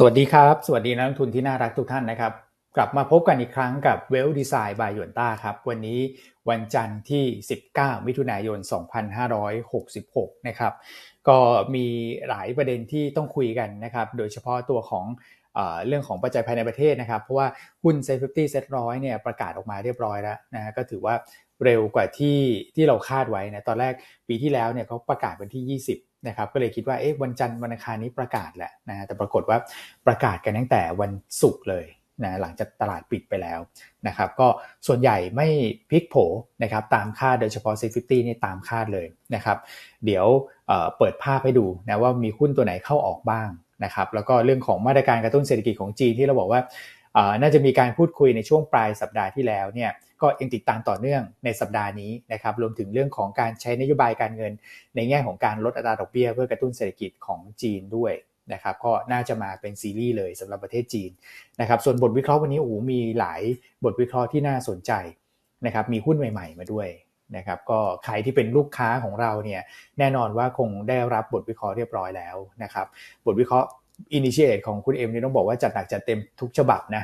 สวัสดีครับ สวัสดีนักลงทุนที่น่ารักทุกท่านนะครับ กลับมาพบกันอีกครั้งกับ Wealth Designs by Yuanta ครับ วันนี้วันจันทร์ที่ 19 มิถุนายน 2566 นะครับ ก็มีหลายประเด็นที่ต้องคุยกันนะครับ โดยเฉพาะตัวของเรื่องของปัจจัยภายในประเทศนะครับ เพราะว่าหุ้น SET fifty SET ร้อยเนี่ยประกาศออกมาเรียบร้อยแล้วนะก็ถือว่าเร็วกว่าที่ที่เราคาดไว้นะตอนแรกปีที่แล้วเนี่ยเขาประกาศวันที่ 20 นะครับก็เลยคิดว่าเอ๊ะวันจันทร์วันอังคารนี้ประกาศแหละนะแต่ปรากฏว่าประกาศกันตั้งแต่วันศุกร์เลยนะหลังจากตลาดปิดไปแล้วนะครับก็ส่วนใหญ่ไม่พลิกโผนะครับตามคาดโดยเฉพาะ Safety นี่ตามคาดเลยนะครับเดี๋ยวเเปิดภาพให้ดูนะว่ามีหุ้นตัวไหนเข้าออกบ้างนะครับแล้วก็เรื่องของมาตรการกระตุ้นเศรษฐกิจของจีนที่เราบอกว่าน่าจะมีการพูดคุยในช่วงปลายสัปดาห์ที่แล้วเนี่ย ก็ยังติดตามต่อเนื่องในสัปดาห์นี้นะครับรวมถึงเรื่องของการใช้นโยบายการเงิน ในแง่ของการลดอัตราดอกเบี้ยเพื่อกระตุ้นเศรษฐกิจของจีนด้วยนะครับก็น่าจะมาเป็นซีรีส์เลยสำหรับประเทศจีนนะครับส่วนบทวิเคราะห์วันนี้โอ้โหมีหลายบทวิเคราะห์ที่น่าสนใจนะครับมีหุ้นใหม่ ๆ มาด้วยนะครับก็ใครที่เป็นลูกค้าของเราเนี่ยแน่นอนว่าคงได้รับบทวิเคราะห์เรียบร้อยแล้วนะครับบทวิเคราะห์อินิเชตของคุณเอ็มนี่ต้องบอกว่าจัดหนักจัดเต็มทุกฉบับนะ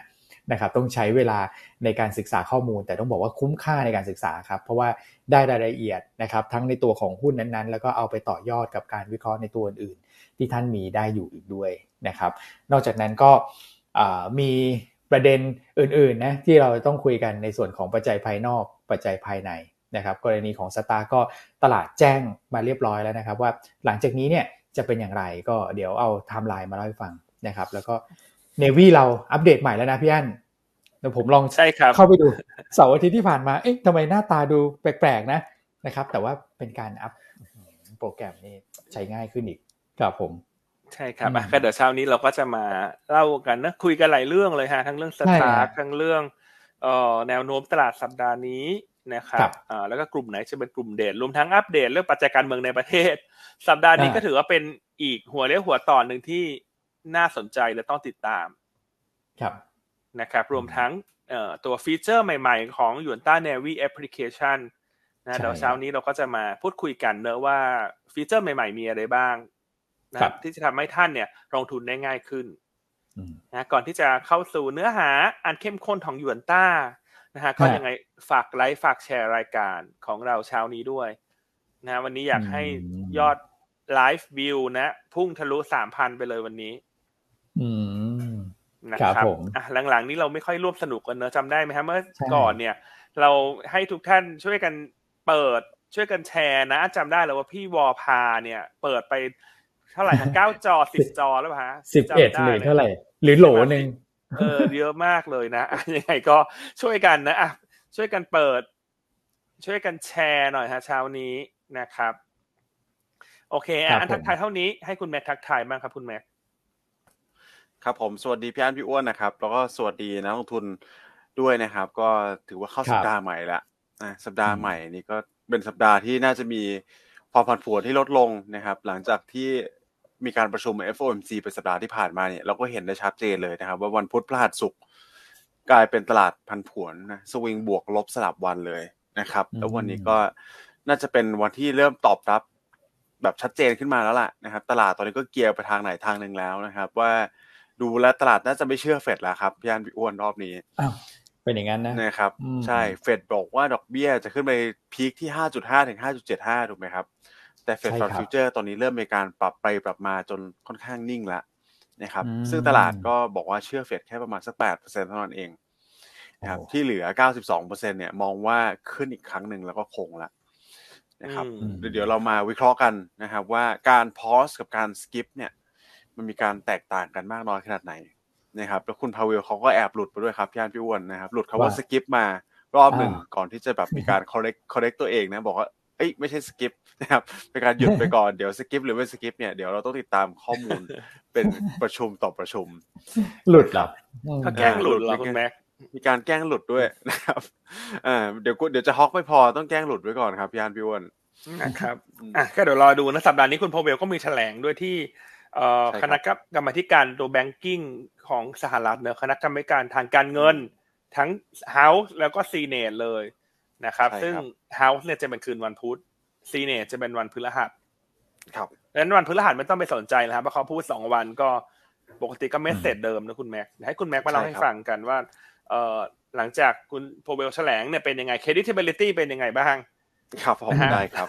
นะครับต้องใช้เวลาในการศึกษาข้อมูล แต่ต้องบอกว่าคุ้มค่าในการศึกษาครับเพราะว่าได้รายละเอียดนะครับทั้งในตัวของหุ้นนั้นๆ แล้วก็เอาไปต่อยอดกับการวิเคราะห์ในตัวอื่นๆ ที่ท่านมีได้อยู่อีกด้วยนะครับนอกจากนั้นก็มีประเด็นอื่นๆนะที่เราต้องคุยกันในส่วนของปัจจัยภายนอกปัจจัยภายในนะครับกรณีของ STARK ก็ตลาดแจ้งมาเรียบร้อยแล้วนะครับ ว่าหลังจากนี้เนี่ยจะเป็นอย่างไรก็เดี๋ยวเอาไทม์ไลน์มาเล่าให้ฟังนะครับ แล้วก็ Navi เราอัปเดตใหม่แล้วนะพี่อันเดี๋ยวผมลองใช่ครับเข้าไปดูเสาร์อาทิตย์ที่ผ่านมาเอ๊ะทำไมหน้าตาดูแปลกๆนะนะครับ แต่ว่าเป็นการอัพโปรแกรมนี่ใช้ง่ายขึ้นอีกครับผมใช่ครับก็เดี๋ยวเช้านี้เราก็จะมาเล่ากันนะคุยกันหลายเรื่องเลยฮะทั้งเรื่อง STARK ทั้งเรื่องเอ่อแนวโน้มตลาดสัปดาห์นี้นะครับอ่าแล้วก็กลุ่มไหนจะเป็นกลุ่มเด่นรวมทั้งอัปเดตเรื่องปัจจัยการเมืองในประเทศ สัปดาห์นี้ก็ถือว่าเป็นอีกหัวเลี้ยวหัวต่อหนึ่งที่ น่าสนใจและต้องติดตามครับนะครับรวมทั้งตัว feature ใหม่ๆ ของ Yuanta Navi applicationนะเดี๋ยวเช้านี้เราก็จะมาพูดคุยกันเนอะว่า feature ใหม่ๆ มีอะไรบ้างนะที่จะทำให้ท่านเนี่ยลงทุนได้ง่ายขึ้นนะก่อนที่จะเข้าสู่เนื้อหาอันเข้มข้นของ Yuanta นะฮะก็ยังไงฝากไลค์ฝากแชร์รายการของเราเช้านี้ด้วยนะวันนี้อยากให้ยอด live view นะ พุ่งทะลุสามพันไปเลยวันนี้ อืมนะครับอะหลังๆนี้เราไม่ค่อยร่วมสนุกกันเนอะจำได้ไหมครับเมื่อก่อนเนี่ย เราให้ทุกท่านช่วยกันเปิดช่วยกันแชร์นะจำได้แล้วว่าพี่วอพาเนี่ย เปิดไปเท่าไหร่เก้าจอสิบจอแล้วฮะสิบเอ็ดหรือเท่าไหร่ หรือโหลหนึ่งเออเยอะมากเลยนะยังไงก็ช่วยกันนะอะช่วยกันเปิด ช่วยกันแชร์หน่อยฮะเช้านี้นะครับ โอเคอันทักทายเท่านี้ให้คุณแม็กทักทายบ้างครับคุณแม็ก ครับผมสวัสดีพี่อันพี่อ้วนนะครับ แล้วก็สวัสดีนักลงทุนด้วยนะครับ ก็ถือว่าเข้าสัปดาห์ใหม่ละนะสัปดาห์ใหม่นี่ก็เป็นสัปดาห์ที่น่าจะมีความผันผวนที่ลดลงนะครับ หลังจากที่มีการประชุม FOMC เป็นสัปดาห์ที่ผ่านมาเนี่ยเราก็เห็นได้ชัดเจนเลยนะครับ ว่าวันพุธพฤหัสศุกร์กลายเป็นตลาดพันผวนนะสวิงบวกลบสลับวันเลยนะครับ แล้ววันนี้ก็น่าจะเป็นวันที่เริ่มตอบรับแบบชัดเจนขึ้นมาแล้วล่ะนะครับ ตลาดตอนนี้ก็เคลียร์ไปทางไหนทางหนึ่งแล้วนะครับ ว่า ดูแล้วตลาดน่าจะไม่เชื่อเฟดแล้วครับพี่อันพี่อ้วนรอบนี้เป็นอย่างนั้นนะนะครับ ใช่เฟดบอกว่าดอกเบี้ยจะขึ้นไป peak ที่ห้าจุดห้าถึงห้าจุดเจ็ดห้าถูกไหมครับ แต่ Fed Fund Future ตอนนี้เริ่มมีการปรับไปปรับมาจนค่อนข้างนิ่งแล้วนะครับ ซึ่งตลาดก็บอกว่าเชื่อเฟดแค่ประมาณสักแปดเปอร์เซ็นต์เท่านั้นเองนะครับที่เหลือเก้าสิบสองเปอร์เซ็นต์เนี่ยมองว่าขึ้นอีกครั้งหนึ่งแล้วก็คงละนะครับ เดี๋ยวเรามาวิเคราะห์กันนะครับว่าการ pause กับการ skip เนี่ย มันมีการแตกต่างกันมากน้อยขนาดไหนนะครับ แล้วคุณพาวเวลเขาก็แอบหลุดไปด้วยครับพี่อันพี่อ้วนนะครับ หลุดคำว่า skip มารอบหนึ่งก่อนที่จะแบบมีการ correct correct ตัวเองนะ บอกว่าเอ้ยไม่ใช่ skip นะครับเป็นการหยุดไปก่อนเดี๋ยว skip หรือไม่ skip เนี่ยเดี๋ยวเราต้องติดตามข้อมูลเป็นประชุมต่อประชุม หลุดหรอถ้าแกล้งหลุดเหรอคุณแม็กมีการแกล้งหลุดด้วยนะครับอ่าเดี๋ยวเดี๋ยวจะฮอกไม่พอต้องแกล้งหลุดไว้ก่อนครับพี่อันพี่อ้วนนะครับอะก็เดี๋ยวรอดูนะสัปดาห์นี้คุณพาเวลก็มีแถลงด้วยที่ คณะกรรมการตัวแบงกิ้งของสหรัฐเนอะคณะกรรมการทางการเงิน ทั้ง House แล้วก็ซีเนตเลยนะครับ ซึ่ง House เนี่ยจะเป็นคืนวันพุธซีเนตจะเป็นวันพฤหัส ครับดังนั้นวันพฤหัสไม่ต้องไปสนใจนะครับเพราะเขาพูดสองวันก็ปกติก็ message เดิมนะคุณแม็กให้คุณแม็กมาเล่าให้ฟังกันว่าเอ่อหลังจากคุณพาวเวลแถลงเนี่ยเป็นยังไง credibility เป็นยังไงบ้าง ครับผมได้ครับ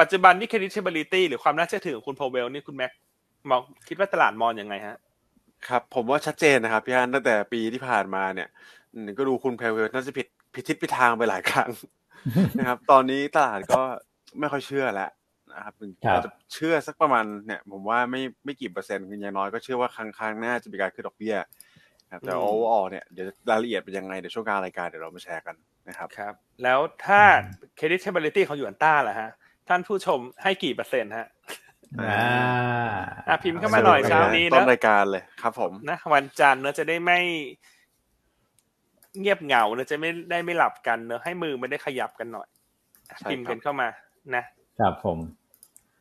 ปัจจุบันนี่ credibility หรือความน่าเชื่อถือของคุณพาวเวลนี่คุณแม็กมองคิดว่าตลาดมองยังไงฮะ ครับ ผมว่าชัดเจนนะครับพี่ฮันตั้งแต่ปีที่ผ่านมาเนี่ยก็ดูคุณพาวเวลน่าจะผิดผิดทิศผิดทางไปหลายครั้งนะครับ ตอนนี้ตลาดก็ไม่ค่อยเชื่อแล้วนะครับอาจจะเชื่อสักประมาณเนี่ย ผมว่าไม่ไม่กี่เปอร์เซ็นต์อย่างน้อยก็เชื่อว่าครั้งครั้งหน้าจะมีการขึ้นดอกเบี้ยครับแต่ overall เนี่ยเดี๋ยวรายละเอียดเป็นยังไงเดี๋ยวช่วงกลางรายการเดี๋ยวเรามาแชร์กัน นะครับครับ แล้วถ้า creditability ของ Yuanta ล่ะฮะ ท่านผู้ชมให้กี่เปอร์เซ็นต์ฮะอ่าพิมพ์เข้ามาหน่อยเช้านี้นะต้นรายการเลยครับ ผมนะวันจันทร์เนอะจะได้ไม่เงียบเหงาเนอะจะไม่ได้ไม่หลับกันเนอะให้มือไม่ได้ขยับกันหน่อยพิมพ์กันเข้ามานะครับผม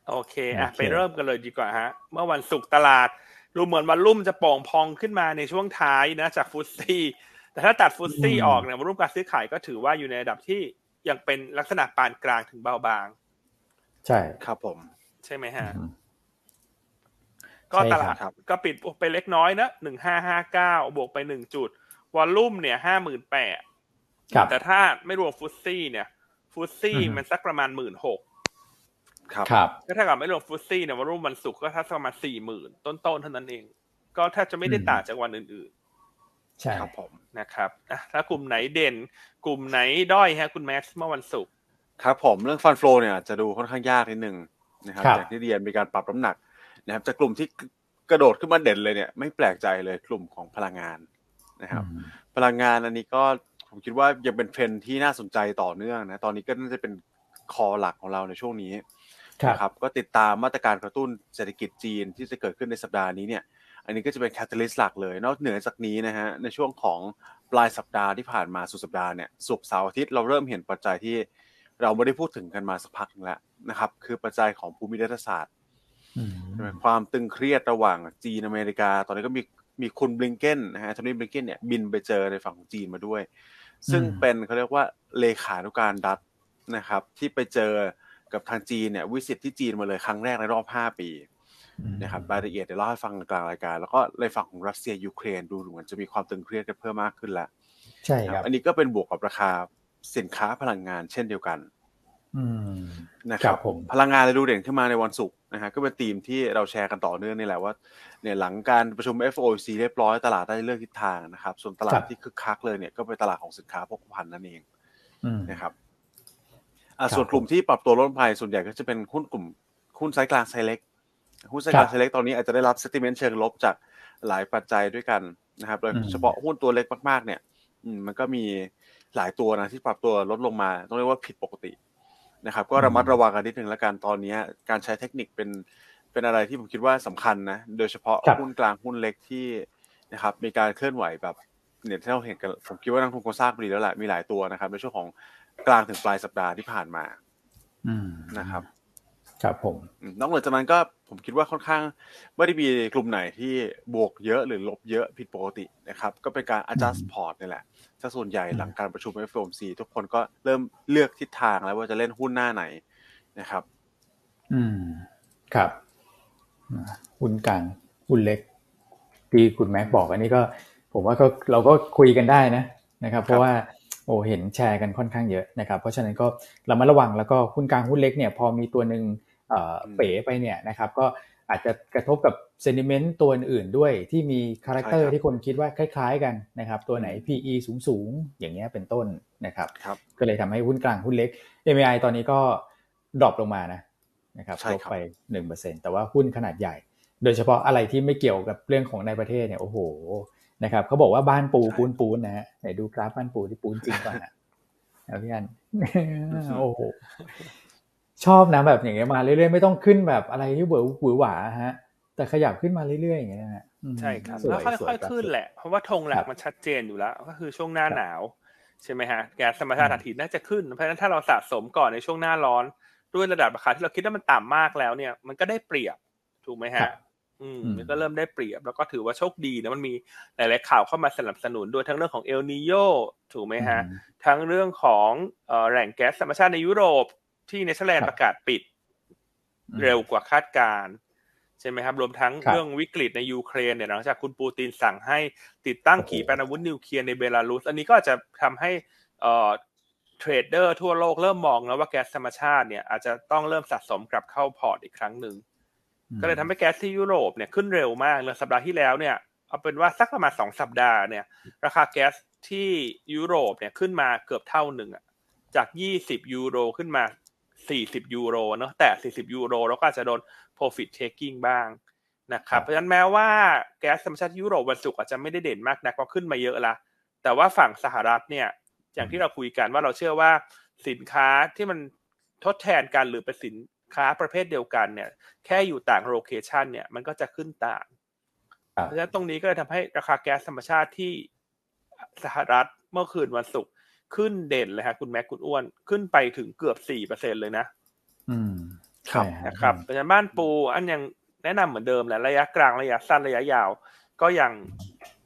โอเคอะไปเริ่มกันเลยดีกว่าฮะ เมื่อวันศุกร์ตลาดดูเหมือนวันรุ่มจะป่องพองขึ้นมาในช่วงท้ายนะ จากฟุตซี่ แต่ถ้าตัดฟุตซี่ออกเนี่ยวันรุ่มการซื้อขายก็ถือว่าอยู่ในระดับที่ยังเป็นลักษณะปานกลางถึงเบาบาง ใช่ครับผม ใช่ไหมฮะ ก็ตลาดก็ปิดไปเล็กน้อยนะหนึ่งห้าห้าเก้าบวกไปหนึ่งจุดวอลลุ่มเนี่ยห้าหมื่นแปดแต่ถ้าไม่รวมฟุตซี่เนี่ย ฟุตซี่มันสักประมาณหมื่นหกครับก็ถ้ากับไม่รวมฟุตซี่เนี่ยวอลลุ่มวันศุกร์ก็ถ้าประมาณสี่หมื่นต้นๆเท่านั้นเอง ก็แทบจะไม่ได้ต่างจากวันอื่นๆ ใช่ครับผมนะครับถ้ากลุ่มไหนเด่น กลุ่มไหนด้อยฮะคุณแม็กซ์เมื่อวันศุกร์ครับผมเรื่องฟันโฟเนี่ยจะดูค่อนข้างยากนิดนึงนะครับจากที่เรียนมีการปรับน้ำหนักนะครับจากกลุ่มที่กระโดดขึ้นมาเด่นเลยเนี่ย ไม่แปลกใจเลยกลุ่มของพลังงานนะครับ พลังงานอันนี้ก็ผมคิดว่ายังเป็นเทรนที่น่าสนใจต่อเนื่องนะตอนนี้ก็น่าจะเป็น core หลักของเราในช่วงนี้นะครับก็ติดตามมาตรการกระตุ้นเศรษฐกิจจีนที่จะเกิดขึ้นในสัปดาห์นี้เนี่ย อันนี้ก็จะเป็น catalyst หลักเลย นอกเหนือจากนี้นะฮะในช่วงของปลายสัปดาห์ที่ผ่านมาสุดสัปดาห์เนี่ยศุกร์เสาร์อาทิตย์เราเริ่มเห็นปัจจัยที่เราไม่ได้พูดถึงกันมาสักพักนึงแล้วนะครับ คือปัจจัยของภูมิรัฐศาสตร์ความตึงเครียดระหว่างจีนอเมริกา ตอนนี้ก็มีมีคุณบลิงเกนนะฮะทอนี่บลิงเกนเนี่ยบินไปเจอในฝั่งของจีนมาด้วย ซึ่งเป็นเขาเรียกว่าเลขานุการดัตนะครับ ที่ไปเจอกับทางจีนเนี่ยวิสิตที่จีนมาเลยครั้งแรกในรอบ 5 ปี นะครับรายละเอียดเดี๋ยวเล่าให้ฟังกลางรายการ แล้วก็ในฝั่งของรัสเซียยูเครนดูเหมือนจะมีความตึงเครียดกันเพิ่มมากขึ้นแล้วใช่ครับ อันนี้ก็เป็นบวกกับราคาสินค้าพลังงานเช่นเดียวกันนะครับผมพลังงานเลยดูเด่นขึ้นมาในวันศุกร์นะฮะก็เป็นธีมที่เราแชร์กันต่อเนื่องนี่แหละว่าเนี่ยหลังการประชุม FOMC เรียบร้อยตลาดได้เลือกทิศทางนะครับ ส่วนตลาดที่คึกคักเลยเนี่ยก็เป็นตลาดของสินค้าโภคภัณฑ์นั่นเองนะครับอ่าส่วนกลุ่มที่ปรับตัวลดภัยส่วนใหญ่ก็จะเป็นหุ้นกลุ่มหุ้นไซส์กลางไซส์เล็ก หุ้นไซส์กลางไซส์เล็กตอนนี้อาจจะได้รับ sentiment เชิงลบจากหลายปัจจัยด้วยกันนะครับโดยเฉพาะหุ้นตัวเล็กมากๆ เนี่ยมันก็มีหลายตัวนะที่ปรับตัวลดลงมาต้องเรียกว่าผิดปกตินะครับ ก็ระมัดระวังกันนิดนึงแล้วกันตอนนี้การใช้เทคนิคเป็นเป็นอะไรที่ผมคิดว่าสำคัญนะโดยเฉพาะหุ้นกลางหุ้นเล็กที่นะครับ มีการเคลื่อนไหวแบบเนี่ยที่เราเห็นกันผมคิดว่านักทุนก็ทราบดีแล้วแหละมีหลายตัวนะครับในช่วงของกลางถึงปลายสัปดาห์ที่ผ่านมานะครับ ครับผมนอกจากนั้นก็ผมคิดว่าค่อนข้างไม่ได้มีกลุ่มไหนที่บวกเยอะหรือลบเยอะผิดปกตินะครับ ก็เป็นการ adjust port นี่แหละถ้าส่วนใหญ่หลังการประชุม FOMC ทุกคนก็เริ่มเลือกทิศทางแล้วว่าจะเล่นหุ้นหน้าไหนนะครับ อืมครับหุ้นกลางหุ้นเล็ก ที่คุณแม็กบอกอันนี้ก็ ผมว่าก็เราก็คุยกันได้นะนะครับ เพราะว่าโอ้เห็นแชร์กันค่อนข้างเยอะนะครับ เพราะฉะนั้นก็เรามาระวังแล้วก็หุ้นกลางหุ้นเล็กเนี่ยพอมีตัวหนึ่ง เป๋ไปเนี่ยนะครับก็อาจจะกระทบกับเซนิเมนต์ตัวอื่นด้วยที่มีcharacter ที่คนคิดว่าคล้ายๆกันนะครับตัวไหน PE สูงๆ อย่างเงี้ยเป็นต้นนะครับครับก็เลยทำให้หุ้นกลางหุ้นเล็ก MAI ตอนนี้ก็ drop ลงมานะนะครับลบไปหนึ่งเปอร์เซ็นต์แต่ว่าหุ้นขนาดใหญ่ โดยเฉพาะอะไรที่ไม่เกี่ยวกับเรื่องของในประเทศเนี่ยโอ้โหนะครับเขาบอกว่าบ้านปูปูนปูนนะฮะไหนดูกราฟบ้านปูที่ปูนจริงก่อนนะพี่อันโอ้โห ชอบนะแบบอย่างเงี้ยมาเรื่อยๆไม่ต้องขึ้นแบบอะไรที่เบื่อหวือหวาฮะ แต่ขยับขึ้นมาเรื่อยๆอย่างเงี้ยฮะใช่ครับแล้วค่อยๆขึ้นแหละ เพราะว่าธงหลักมันชัดเจนอยู่แล้ว ก็คือช่วงหน้าหนาวใช่ไหมฮะแก๊สธรรมชาติถ่านหินน่าจะขึ้น เพราะฉะนั้นถ้าเราสะสมก่อนในช่วงหน้าร้อน ด้วยระดับราคาที่เราคิดว่ามันต่ำมากแล้วเนี่ย มันก็ได้เปรียบถูกไหมฮะ อืมมันก็เริ่มได้เปรียบ แล้วก็ถือว่าโชคดีนะมันมีหลาย ๆ ข่าวเข้ามาสนับสนุนด้วยทั้งเรื่องของเอลนิโยถูกไหมฮะ ทั้งเรื่องของแหล่งแก๊สธรรมชาติในยุโรป ที่เนเธอร์แลนด์ประกาศปิด เร็วกว่าคาดการณ์ใช่ไหมครับ รวมทั้งเรื่องวิกฤตในยูเครนเนี่ยหลังจากคุณปูตินสั่งให้ติดตั้งขีปนาวุธนิวเคลียร์ในเบลารุส อันนี้ก็จะทำให้เอ่อ trader ทั่วโลกเริ่มมองแล้วว่าแก๊สธรรมชาติเนี่ยอาจจะต้องเริ่มสะสมกลับเข้าพอร์ตอีกครั้งหนึ่งก็เลยทำให้แก๊สที่ยุโรปเนี่ยขึ้นเร็วมากเลยสัปดาห์ที่แล้วเนี่ยเอาเป็นว่าสักประมาณสองสัปดาห์เนี่ย ราคาแก๊สที่ยุโรปเนี่ยขึ้นมาเกือบเท่าหนึ่งอะจากยี่สิบยูโรขึ้นมา สี่สิบยูโรเนาะแต่สี่สิบยูโรแล้วก็อาจจะโดน profit taking บ้างนะครับเพราะฉะนั้นแม้ว่าแก๊สธรรมชาติยุโรปวันศุกร์อาจจะไม่ได้เด่นมากนักเพราะขึ้นมาเยอะละแต่ว่าฝั่งสหรัฐเนี่ยอย่างที่เราคุยกันว่าเราเชื่อว่าสินค้าที่มันทดแทนกันหรือเป็นสินค้าประเภทเดียวกันเนี่ย แค่อยู่ต่างโลเคชันเนี่ยมันก็จะขึ้นต่างเพราะฉะนั้นตรงนี้ก็เลยทำให้ราคาแก๊สธรรมชาติที่สหรัฐเมื่อคืนวันศุกร์ ขึ้นเด่นเลยฮะคุณแม็กคุณอ้วนขึ้นไปถึงเกือบสี่เปอร์เซ็นเลยนะ อืมครับนะครับเพราะฉะนั้นบ้านปูอันยังแนะนำเหมือนเดิมแหละระยะกลางระยะสั้นระยะยาว ก็ยัง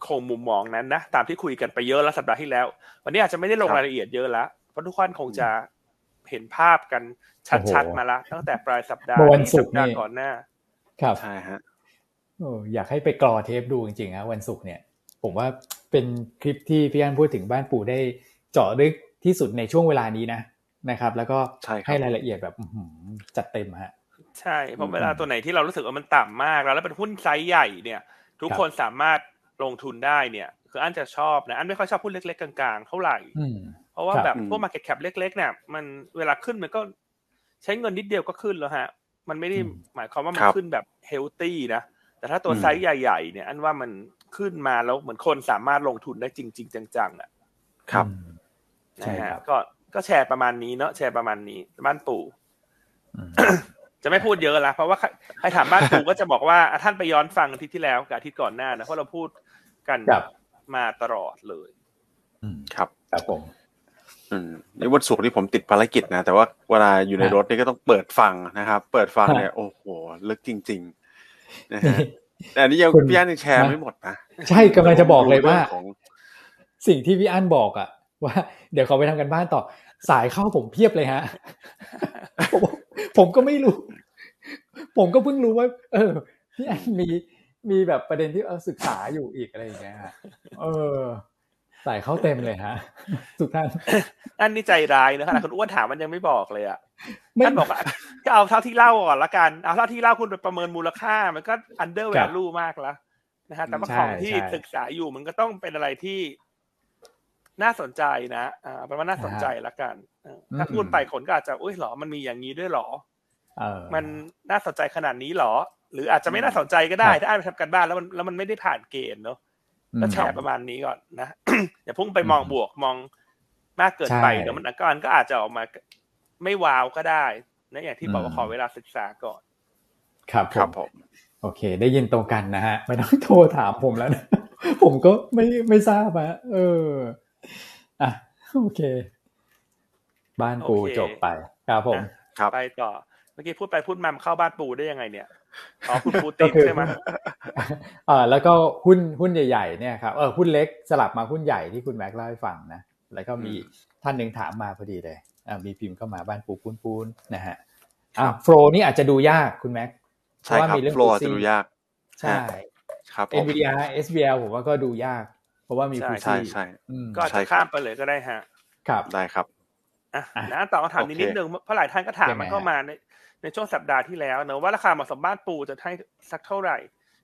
คงมุมมองนั้นนะตามที่คุยกันไปเยอะแล้วสัปดาห์ที่แล้ว วันนี้อาจจะไม่ได้ลงรายละเอียดเยอะแล้วเพราะทุกคนคงจะเห็นภาพกันชัดๆมาละตั้งแต่ปลายสัปดาห์วันศุกร์นี่ก่อนหน้า ครับใช่ฮะโอ้อยากให้ไปกรอเทปดูจริงๆนะวันศุกร์เนี่ย ผมว่าเป็นคลิปที่พี่อันพูดถึงบ้านปู่ได้ เจาะลึกที่สุดในช่วงเวลานี้นะนะครับ แล้วก็ให้รายละเอียดแบบจัดเต็มฮะใช่เพราะเวลาตัวไหนที่เรารู้สึกว่ามันต่ำมากแล้วแล้วเป็นหุ้นไซส์ใหญ่เนี่ย ทุกคนสามารถลงทุนได้เนี่ย คืออันจะชอบนะอันไม่ค่อยชอบหุ้นเล็ก ๆ กลางๆเท่าไหร่เพราะว่าแบบพวก market cap เล็กๆเนี่ยมันเวลาขึ้นมันก็ใช้เงินนิดเดียวก็ขึ้นแล้วฮะ มันไม่ได้หมายความว่ามันขึ้นแบบ healthy นะแต่ถ้าตัวไซส์ใหญ่ๆเนี่ย อันว่ามันขึ้นมาแล้วเหมือนคนสามารถลงทุนได้จริง ๆ จังๆอะ ครับ นะฮะก็ก็แชร์ประมาณนี้เนาะแชร์ประมาณนี้ บ้านปู่จะไม่พูดเยอะละเพราะว่าใครถามบ้านปู่ก็จะบอกว่าท่านไปย้อนฟังอาทิตย์ที่แล้วกับอาทิตย์ก่อนหน้านะเพราะเราพูดกันมาตลอดเลยครับครับผมอืมในวันศุกร์ที่ผมติดภารกิจนะ แต่ว่าเวลาอยู่ในรถนี่ก็ต้องเปิดฟังนะครับ เปิดฟังเนี่ยโอ้โหลึกจริงๆนะฮะแต่อันนี้ยังพี่อันยังแชร์ไม่หมดนะ ใช่กำลังจะบอกเลยว่า สิ่งที่พี่อันบอกอะ ว่าเดี๋ยวเขาไปทำกันบ้านต่อสายเข้าผมเพียบเลยฮะ ผมก็ไม่รู้ ผมก็เพิ่งรู้ว่า เออพี่อันมีมีแบบประเด็นที่เออศึกษาอยู่อีกอะไรอย่างเงี้ยเออใส่เข้าเต็มเลยฮะทุกท่านอันนี้ใจร้ายนะขนาดคุณอ้วนถามมันยังไม่บอกเลยอะท่านบอกว่าก็เอาเท่าที่เล่าก่อนละกันเอาเท่าที่เล่าคุณไปประเมินมูลค่า มันก็ undervalue มากแล้วนะฮะแต่ว่าของที่ศึกษาอยู่มันก็ต้องเป็นอะไรที่ น่าสนใจนะอ่าประมาณน่าสนใจละกันถ้าพูดไปคนก็อาจจะอุ้ยหรอมันมีอย่างนี้ด้วยหรอมันน่าสนใจขนาดนี้หรอ หรืออาจจะไม่น่าสนใจก็ได้ ถ้าอ่านไปทำกันบ้านแล้วมันแล้วมันไม่ได้ผ่านเกณฑ์เนาะก็แชร์ประมาณนี้ก่อนนะอย่าพุ่งไปมองบวกมองมากเกินไปเดี๋ยวมันก็อันก็อาจจะออกมาไม่ว้าวก็ได้นะอย่างที่บอกว่าขอเวลาศึกษาก่อน ครับครับผมโอเค ได้ยินตรงกันนะฮะไม่ต้องโทรถามผมแล้วนะผมก็ไม่ไม่ทราบอะเออ อะโอเค บ้านปูจบไปครับผมครับไปต่อเมื่อกี้พูดไปพูดมาเข้าบ้านปูได้ยังไงเนี่ยอ๋อคุณปูติดใช่ไหมอ่าแล้วก็หุ้นหุ้นใหญ่ๆเนี่ยครับเออหุ้นเล็กสลับมาหุ้นใหญ่ที่คุณแม็กเล่าให้ฟังนะแล้วก็มีท่านหนึ่งถามมาพอดีเลยอ่ามีพิมพ์เข้ามาบ้านปูปูนปูนนะฮะอ่าโฟลนี่อาจจะดูยากคุณแม็กเพราะว่ามีเรื่องโฟลจะดูยาก ใช่ครับ NVIDIA SBL ผมว่าก็ดูยากเพ ราะว่ามีผู้ใช่ใช่ก็จะข้ามไปเลยก็ได้ฮะ ครับได้ครับอะนะตอบคำถามนิดนึงเพราะหลายท่านก็ถามมันเข้ามาในในช่วงสัปดาห์ที่แล้วเนอะว่าราคาเหมาะสมบ้านปูจะให้สักเท่าไหร่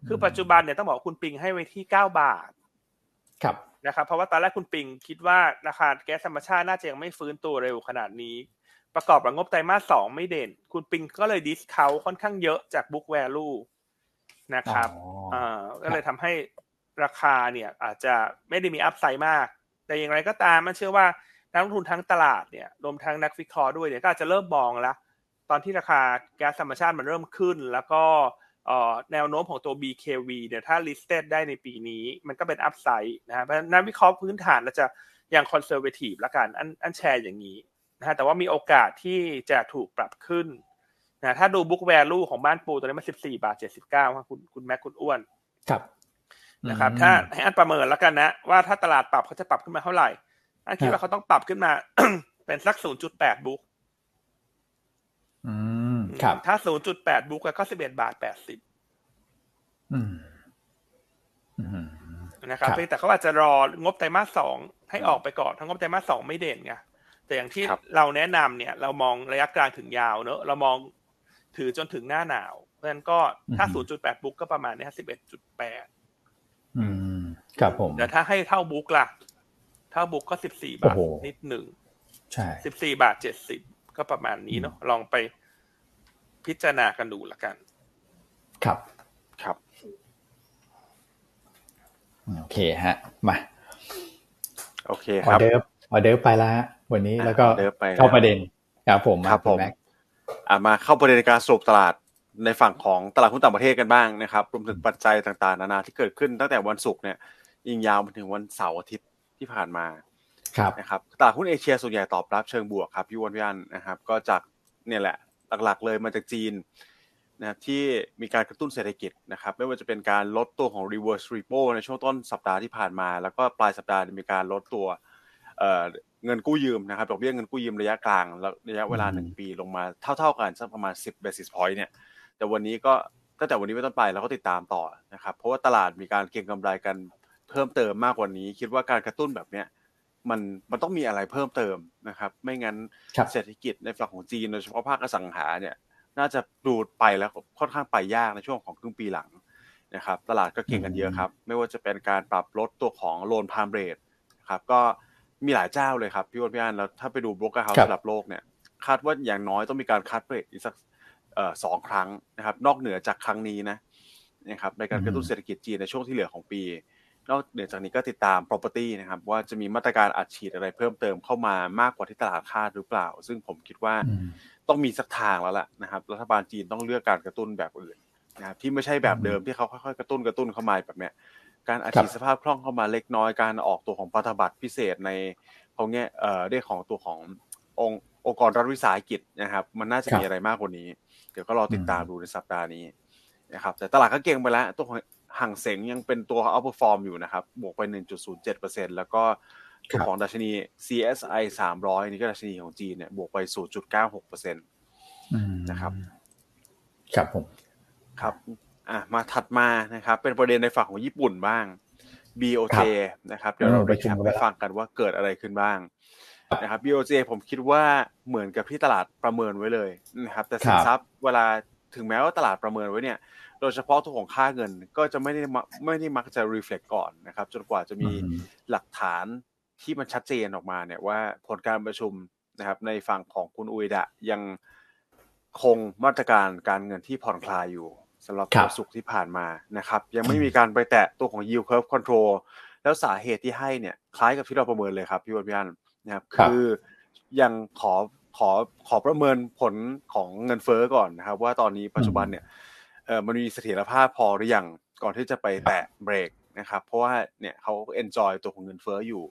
คือปัจจุบันเนี่ยต้องบอกคุณปิงให้ไว้ที่เก้าบาท ครับนะครับ เพราะว่าตอนแรกคุณปิงคิดว่าราคาแก๊สธรรมชาติน่าจะยังไม่ฟื้นตัวเร็วขนาดนี้ ประกอบกับงบไตรมาสสองไม่เด่น คุณปิงก็เลยดิสเคาค่อนข้างเยอะจากบุ๊กแวลูนะครับอ่าก็เลยทำให้ ราคาเนี่ยอาจจะไม่ได้มี upside มาก แต่อย่างไรก็ตามมันเชื่อว่านักลงทุนทั้งตลาดเนี่ยรวมทั้งนักวิเคราะห์ด้วยเนี่ยก็อาจจะเริ่มมองแล้วตอนที่ราคาแก๊สธรรมชาติมันเริ่มขึ้น แล้วก็แนวโน้มของตัว BKV เนี่ยถ้า listed ได้ในปีนี้ มันก็เป็น upside นะฮะเพราะนักวิเคราะห์พื้นฐานเราจะยัง conservative ละกันอันอันแชร์อย่างนี้นะฮะแต่ว่ามีโอกาสที่จะถูกปรับขึ้นนะถ้าดูบุ๊กแวลูของบ้านปูตัวนี้มันสิบสี่บาทเจ็ดสิบเก้าคุณคุณแม็กคุณอ้วน ครับ นะครับ ถ้าให้อันประเมินแล้วกันนะว่าถ้าตลาดปรับเขาจะปรับขึ้นมาเท่าไหร่ อันคิดว่าเขาต้องปรับขึ้นมา เป็นสักศูนย์จุดแปดบุ๊กอืมครับ ถ้าศูนย์จุดแปดบุ๊กก็สิบเอ็ดบาทแปดสิบอืมนะครับแต่เขาอาจจะรองบไตรมาสสองให้ออกไปก่อนทั้งงบไตรมาสสองไม่เด่นไงแต่อย่างที่เราแนะนำเนี่ย เรามองระยะกลางถึงยาวเนอะเรามองถือจนถึงหน้าหนาว เพราะฉะนั้นก็ถ้า 0.8 บุ๊กก็ประมาณนี้11.8อื มครับผมแต่ถ้าให้เท่าบุ๊กล่ะ เท่าบุ๊กก็14บาทนิดหนึ่งใช่14บาท70ก็ประมาณนี้เนาะลองไปพิจารณากันดูละกัน ครับครับโอเคฮะ มา โอเคครับออเดิร์ฟออเดิร์ฟไปแล้ววันนี้แล้วก็เข้าประเด็นครับผมครับผมอ่ามาเข้าประเด็นการสรุปตลาด ในฝั่งของตลาดหุ้นต่างประเทศกันบ้างนะครับ รวมถึงปัจจัยต่างๆ นานาที่เกิดขึ้นตั้งแต่วันศุกร์เนี่ยยิงยาวมาถึงวันเสาร์อาทิตย์ที่ผ่านมาครับนะครับตลาดหุ้นเอเชียส่วนใหญ่ตอบรับเชิงบวกครับพี่วอนพี่อันนะครับ ก็จากเนี่ยแหละหลักๆ เลยมาจากจีนนะครับที่มีการกระตุ้นเศรษฐกิจนะครับ ไม่ว่าจะเป็นการลดตัวของ reverse repo ในช่วงต้นสัปดาห์ที่ผ่านมา แล้วก็ปลายสัปดาห์มีการลดตัวเงินกู้ยืมนะครับดอกเบี้ยเงินกู้ยืมระยะกลางแล้วระยะเวลาหนึ่งปีลงมาเท่า ๆกันสักประมาณ 10 basis point เนี่ย แต่วันนี้ก็ตั้งแต่วันนี้ไปต้นไปเราก็ติดตามต่อนะครับ เพราะว่าตลาดมีการเก็งกำไรกันเพิ่มเติมมากกว่านี้ คิดว่าการกระตุ้นแบบเนี้ยมันมันต้องมีอะไรเพิ่มเติมนะครับ ไม่งั้นเศรษฐกิจในฝั่งของจีนโดยเฉพาะภาคอสังหาเนี่ย น่าจะดูดไปแล้วค่อนข้างไปยากในช่วงของครึ่งปีหลังนะครับ ตลาดก็เก็งกันเยอะครับ ไม่ว่าจะเป็นการปรับลดตัวของ Loan Prime Rate ครับก็มีหลายเจ้าเลยครับพี่วอนพี่อันแล้วถ้าไปดู broker house ระดับโลกเนี่ยคาดว่าอย่างน้อยต้องมีการ cut rate อีกสัก สองครั้งนะครับ นอกเหนือจากครั้งนี้นะนะครับในการกระตุ้นเศรษฐกิจจีนในช่วงที่เหลือของปี นอกเหนือจากนี้ก็ติดตาม property นะครับ ว่าจะมีมาตรการอัดฉีดอะไรเพิ่มเติมเข้ามามากกว่าที่ตลาดคาดหรือเปล่า ซึ่งผมคิดว่าต้องมีสักทางแล้วล่ะนะครับ รัฐบาลจีนต้องเลือกการกระตุ้นแบบอื่นนะครับที่ไม่ใช่แบบเดิมที่เขาค่อยๆกระตุ้นกระตุ้นเข้ามาแบบเนี้ยการอัดฉีดสภาพคล่องเข้ามาเล็กน้อย การออกตัวของพันธบัตรพิเศษในเขาเนี้ยเอ่อเรื่องของตัวขององค์องค์กรรัฐวิสาหกิจนะครับ มันน่าจะมีอะไรมากกว่านี้ เดี๋ยวก็รอติดตามดูในสัปดาห์นี้นะครับแต่ตลาดก็เก็งไปแล้ว ตัวฮั่งเส็งยังเป็นตัว outperform อยู่นะครับ บวกไป 1.07%แล้วก็ตัวของดัชนี CSI 300 นี่ก็ดัชนีของจีนเนี่ยบวกไป 0.96%นะครับ ครับผม ครับ อะ มาถัดมานะครับ เป็นประเด็นในฝั่งของญี่ปุ่นบ้าง BOJ นะครับ เดี๋ยวเราไปแคปไปฟังกันว่าเกิดอะไรขึ้นบ้าง นะครับ BOJ ผมคิดว่าเหมือนกับที่ตลาดประเมินไว้เลยนะครับ แต่สินทรัพย์เวลาถึงแม้ว่าตลาดประเมินไว้เนี่ย โดยเฉพาะตัวของค่าเงินก็จะไม่ได้ไม่ได้มักจะ reflect ก่อนนะครับ จนกว่าจะมีหลักฐานที่มันชัดเจนออกมาเนี่ยว่าผลการประชุมนะครับ ในฝั่งของคุณอุยดะยังคงมาตรการการเงินที่ผ่อนคลายอยู่สำหรับวันศุกร์ที่ผ่านมานะครับ ยังไม่มีการไปแตะตัวของ yield curve control แล้วสาเหตุที่ให้เนี่ย คล้ายกับที่เราประเมินเลยครับพี่วันพี่อัน นะครับ คือยังขอขอขอประเมินผลของเงินเฟอ้อก่อนนะครับ ว่าตอนนี้ปัจจุบันเนี่ยเออมันมีเสถียรภาพพอหรือยังก่อนที่จะไปแตะเบรกนะครับ เพราะว่าเนี่ยเขาเอนจอยตัวของเงินเฟอ้ออยู่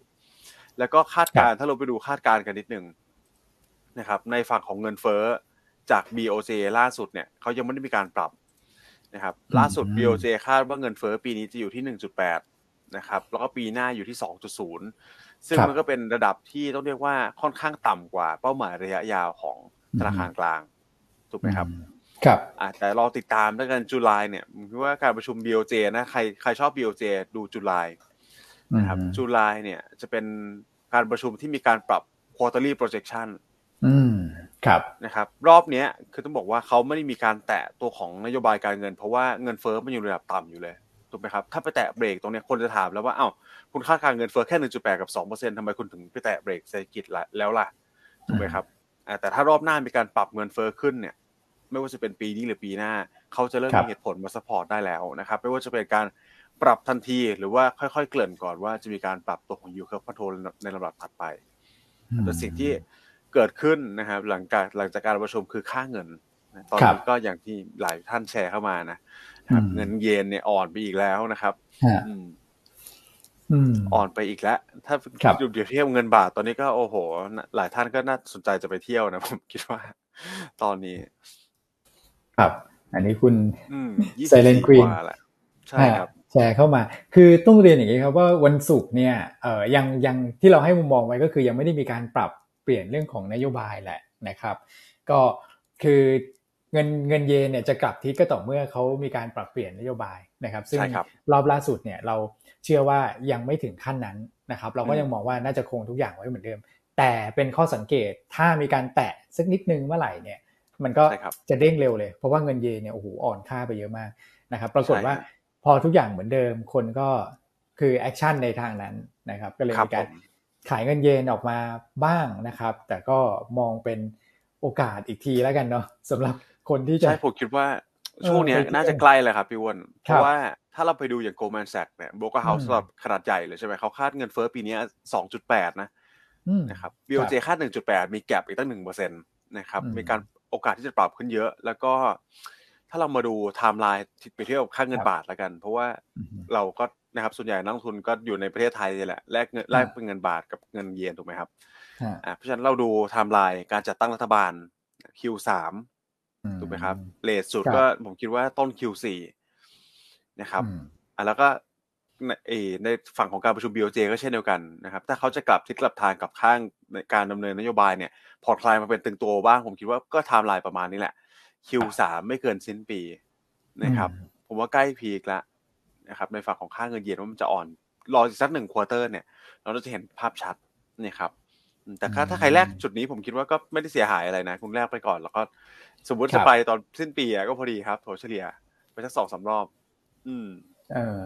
แล้วก็คาดการถ้าเราไปดูคาดการกันนิดนึงนะครับ ในฝั่งของเงินเฟอ้อจาก BOJ ล่าสุดเนี่ยเขายังไม่ได้มีการปรับนะครับ ล่าสุด BOJ คาดว่าเงินเฟอ้อปีนี้จะอยู่ที่ 1.8 นะครับ แล้วก็ปีหน้าอยู่ที่ 2.0 ซึ่งมันก็เป็นระดับที่ต้องเรียกว่าค่อนข้างต่ำกว่าเป้าหมายระยะยาวของธนาคารกลางถูกไหมครับ ครับแต่รอติดตามด้วยกันจุลายเนี่ยผมคิดว่าการประชุม BOJ นะใครใครชอบ BOJ ดูจุลายนะครับจุลายเนี่ยจะเป็นการประชุมที่มีการปรับ quarterly projection อืมครับนะครับ รอบเนี้ยคือต้องบอกว่าเขาไม่ได้มีการแตะตัวของนโยบายการเงิน เพราะว่าเงินเฟ้อมันอยู่ระดับต่ำอยู่เลย ถูกไหมครับถ้าไปแตะเบรกตรงนี้คนจะถามแล้วว่าอ้าวคุณคาดการณ์เงินเฟ้อแค่หนึ่งจุดแปดกับสองเปอร์เซ็นทำไมคุณถึงไปแตะเบรกเศรษฐกิจแล้วล่ะถูกไหมครับแต่ถ้ารอบหน้ามีการปรับเงินเฟ้อขึ้นเนี่ย ไม่ว่าจะเป็นปีนี้หรือปีหน้า เขาจะเริ่มมีเหตุผลมา support ได้แล้วนะครับ ไม่ว่าจะเป็นการปรับทันทีหรือว่าค่อยๆ เกริ่นก่อนว่าจะมีการปรับตัวของ yield curve control ในลำดับถัดไปแต่สิ่งที่เกิดขึ้นนะครับหลังจากหลังจากการประชุมคือค่าเงิน ตอนนี้ก็อย่างที่หลายท่านแชร์เข้ามานะ ครับ เงินเยนเนี่ยอ่อนไปอีกแล้วนะครับอ่อนไปอีกแล้ว ถ้าดูเดียวเทียบเงินบาทตอนนี้ก็โอ้โห หลายท่านก็น่าสนใจจะไปเที่ยวนะผมคิดว่า ตอนนี้ ครับ อันนี้คุณไซเลนกรีนใช่ครับแชร์เข้ามา คือต้องเรียนอย่างนี้ครับว่าวันศุกร์เนี่ยเอ่อยังยังที่เราให้มุมมองไว้ก็คือยังไม่ได้มีการปรับเปลี่ยนเรื่องของนโยบายแหละนะครับ ก็คือ เงินเงินเยนเนี่ยจะกลับที่ก็ต่อเมื่อเขามีการปรับเปลี่ยนนโยบายนะครับ ซึ่งรอบล่าสุดเนี่ยเราเชื่อว่ายังไม่ถึงขั้นนั้นนะครับ เราก็ยังมองว่าน่าจะคงทุกอย่างไว้เหมือนเดิม แต่เป็นข้อสังเกตถ้ามีการแตะสักนิดนึงเมื่อไหร่เนี่ย มันก็จะเด้งเร็วเลย เพราะว่าเงินเยนเนี่ยโอ้โหอ่อนค่าไปเยอะมากนะครับ ปรากฏว่าพอทุกอย่างเหมือนเดิมคนก็คือ action ในทางนั้นนะครับ ก็เลยมีการขายเงินเยนออกมาบ้างนะครับ แต่ก็มองเป็นโอกาสอีกทีแล้วกันเนาะสำหรับ คนที่จะใช่ผมคิดว่าช่วงนี้น่าจะใกล้เลยครับพี่วอนเพราะว่าถ้าเราไปดูอย่าง Goldman Sachs เนี่ย broker house สำหรับขนาดใหญ่เลยใช่ไหมเขาคาดเงินเฟ้อปีนี้สองจุดแปดนะนะครับ BOJ คาดหนึ่งจุดแปดมี gap อีกตั้งหนึ่งเปอร์เซ็นต์นะครับมีการโอกาสที่จะปรับขึ้นเยอะ แล้วก็ถ้าเรามาดูไทม์ไลน์ไปเที่ยวค่าเงินบาทแล้วกัน เพราะว่าเราก็นะครับส่วนใหญ่นักลงทุนก็อยู่ในประเทศไทยนี่แหละแลกเงินแลกเป็นเงินบาทกับเงินเยนถูกไหมครับอ่าเพราะฉะนั้นเราดูไทม์ไลน์การจัดตั้งรัฐบาล Q3 ถูกไหมครับ late สุดก็ผมคิดว่าต้น Q4 นะครับอ่าแล้วก็ในในฝั่งของการประชุม BOJ ก็เช่นเดียวกันนะครับ ถ้าเขาจะกลับทิศกลับทางกลับข้างในการดำเนินนโยบายเนี่ยผ่อนคลายมาเป็นตึงตัวบ้าง ผมคิดว่าก็ไทม์ไลน์ประมาณนี้แหละ Q3 ไม่เกินสิ้นปีนะครับ ผมว่าใกล้ peak แล้วนะครับในฝั่งของค่าเงินเยนว่ามันจะอ่อน รออีกสักหนึ่ง quarter เนี่ย เราจะเห็นภาพชัดนี่ครับ แต่ถ้าถ้าใครแลกจุดนี้ผมคิดว่าก็ไม่ได้เสียหายอะไรนะ คุณแลกไปก่อน แล้วก็ สมมติจะไปตอนสิ้นปีก็พอดีครับถัวเฉลี่ยไปสักสองสามรอบ อืม เออ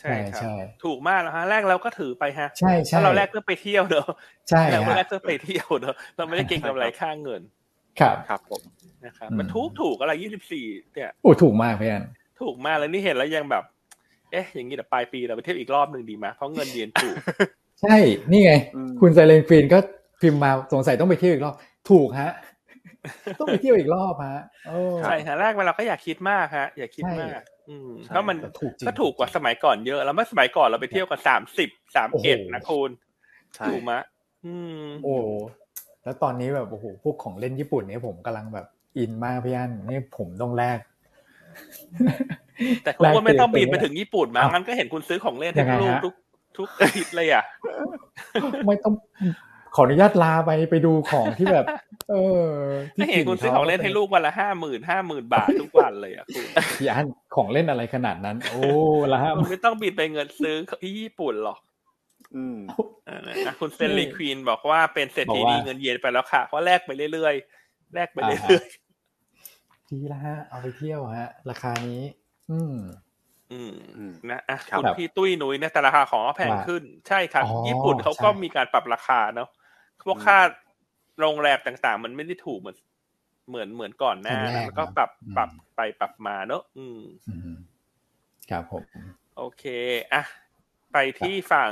ใช่ใช่ถูกมากแล้วฮะแลกเราก็ถือไปฮะใช่ใช่เราแลกเพื่อไปเที่ยวเนอะใช่เราแรกเพื่อไปเที่ยวเนอะเราไม่ได้เก่งกำไรค่าเงิน ครับครับผมนะครับมันถูกถูกอะไรยี่สิบสี่เนี่ยโอ้ถูกมากพี่อันถูกมากแล้วนี่เห็นแล้วยังแบบ เอ๊ะ อย่างนี้แต่ปลายปีเราไปเที่ยวอีกรอบหนึ่งดีไหมเพราะเงินเดือนถูก ใช่ นี่ไง คุณไซเลนฟีนก็พิมพ์มาสงสัยต้องไปเที่ยวอีกรอบ ถูกฮะ ต้องไปเที่ยวอีกรอบฮะใช่ฮะแรกเวลาก็อยากคิดมากฮะ อย่าคิดมากอืมเพราะมันก็ถูกกว่าสมัยก่อนเยอะ แล้วเมื่อสมัยก่อนเราไปเที่ยวกันสามสิบสามเอ็ดนะคุณถูกไหมอืมโอ้แล้วตอนนี้แบบโอ้โหพวกของเล่นญี่ปุ่นเนี่ยผมกำลังแบบอินมากพี่อันนี่ผมต้องแลกแต่คุณว่าไม่ต้องบินไปถึงญี่ปุ่นมางั้นก็เห็นคุณซื้อของเล่นให้ลูกทุก ทุกอาทิตย์เลยอะ ไม่ต้องขออนุญาตลาไปไปดูของที่แบบ เออที่เห็นคุณซื้อของเล่นให้ลูกวันละห้าหมื่นห้าหมื่นบาททุกวันเลยอะคุณพี่อันของเล่นอะไรขนาดนั้น โอ้ละฮะคุณไม่ต้องบินไปเงินซื้อที่ญี่ปุ่นหรอกอืมนะคุณเซนลีควีนบอกว่าเป็นเศรษฐีนีเงินเยนไปแล้วค่ะ เพราะแลกไปเรื่อยๆแลกไปเรื่อยๆดีละฮะ เอาไปเที่ยวฮะ ราคานี้ อืม อืมนะอะคุณพี่ตุ้ยหนุยเนี่ยแต่ราคาของแพงขึ้น ใช่ครับ ญี่ปุ่นเขาก็มีการปรับราคาเนาะพวกค่าโรงแรมต่างๆ มันไม่ได้ถูกเหมือนเหมือนเหมือนก่อนหน้าแล้วก็ปรับปรับไปปรับมาเนอะอืมครับผม โอเคอะไปที่ฝั่ง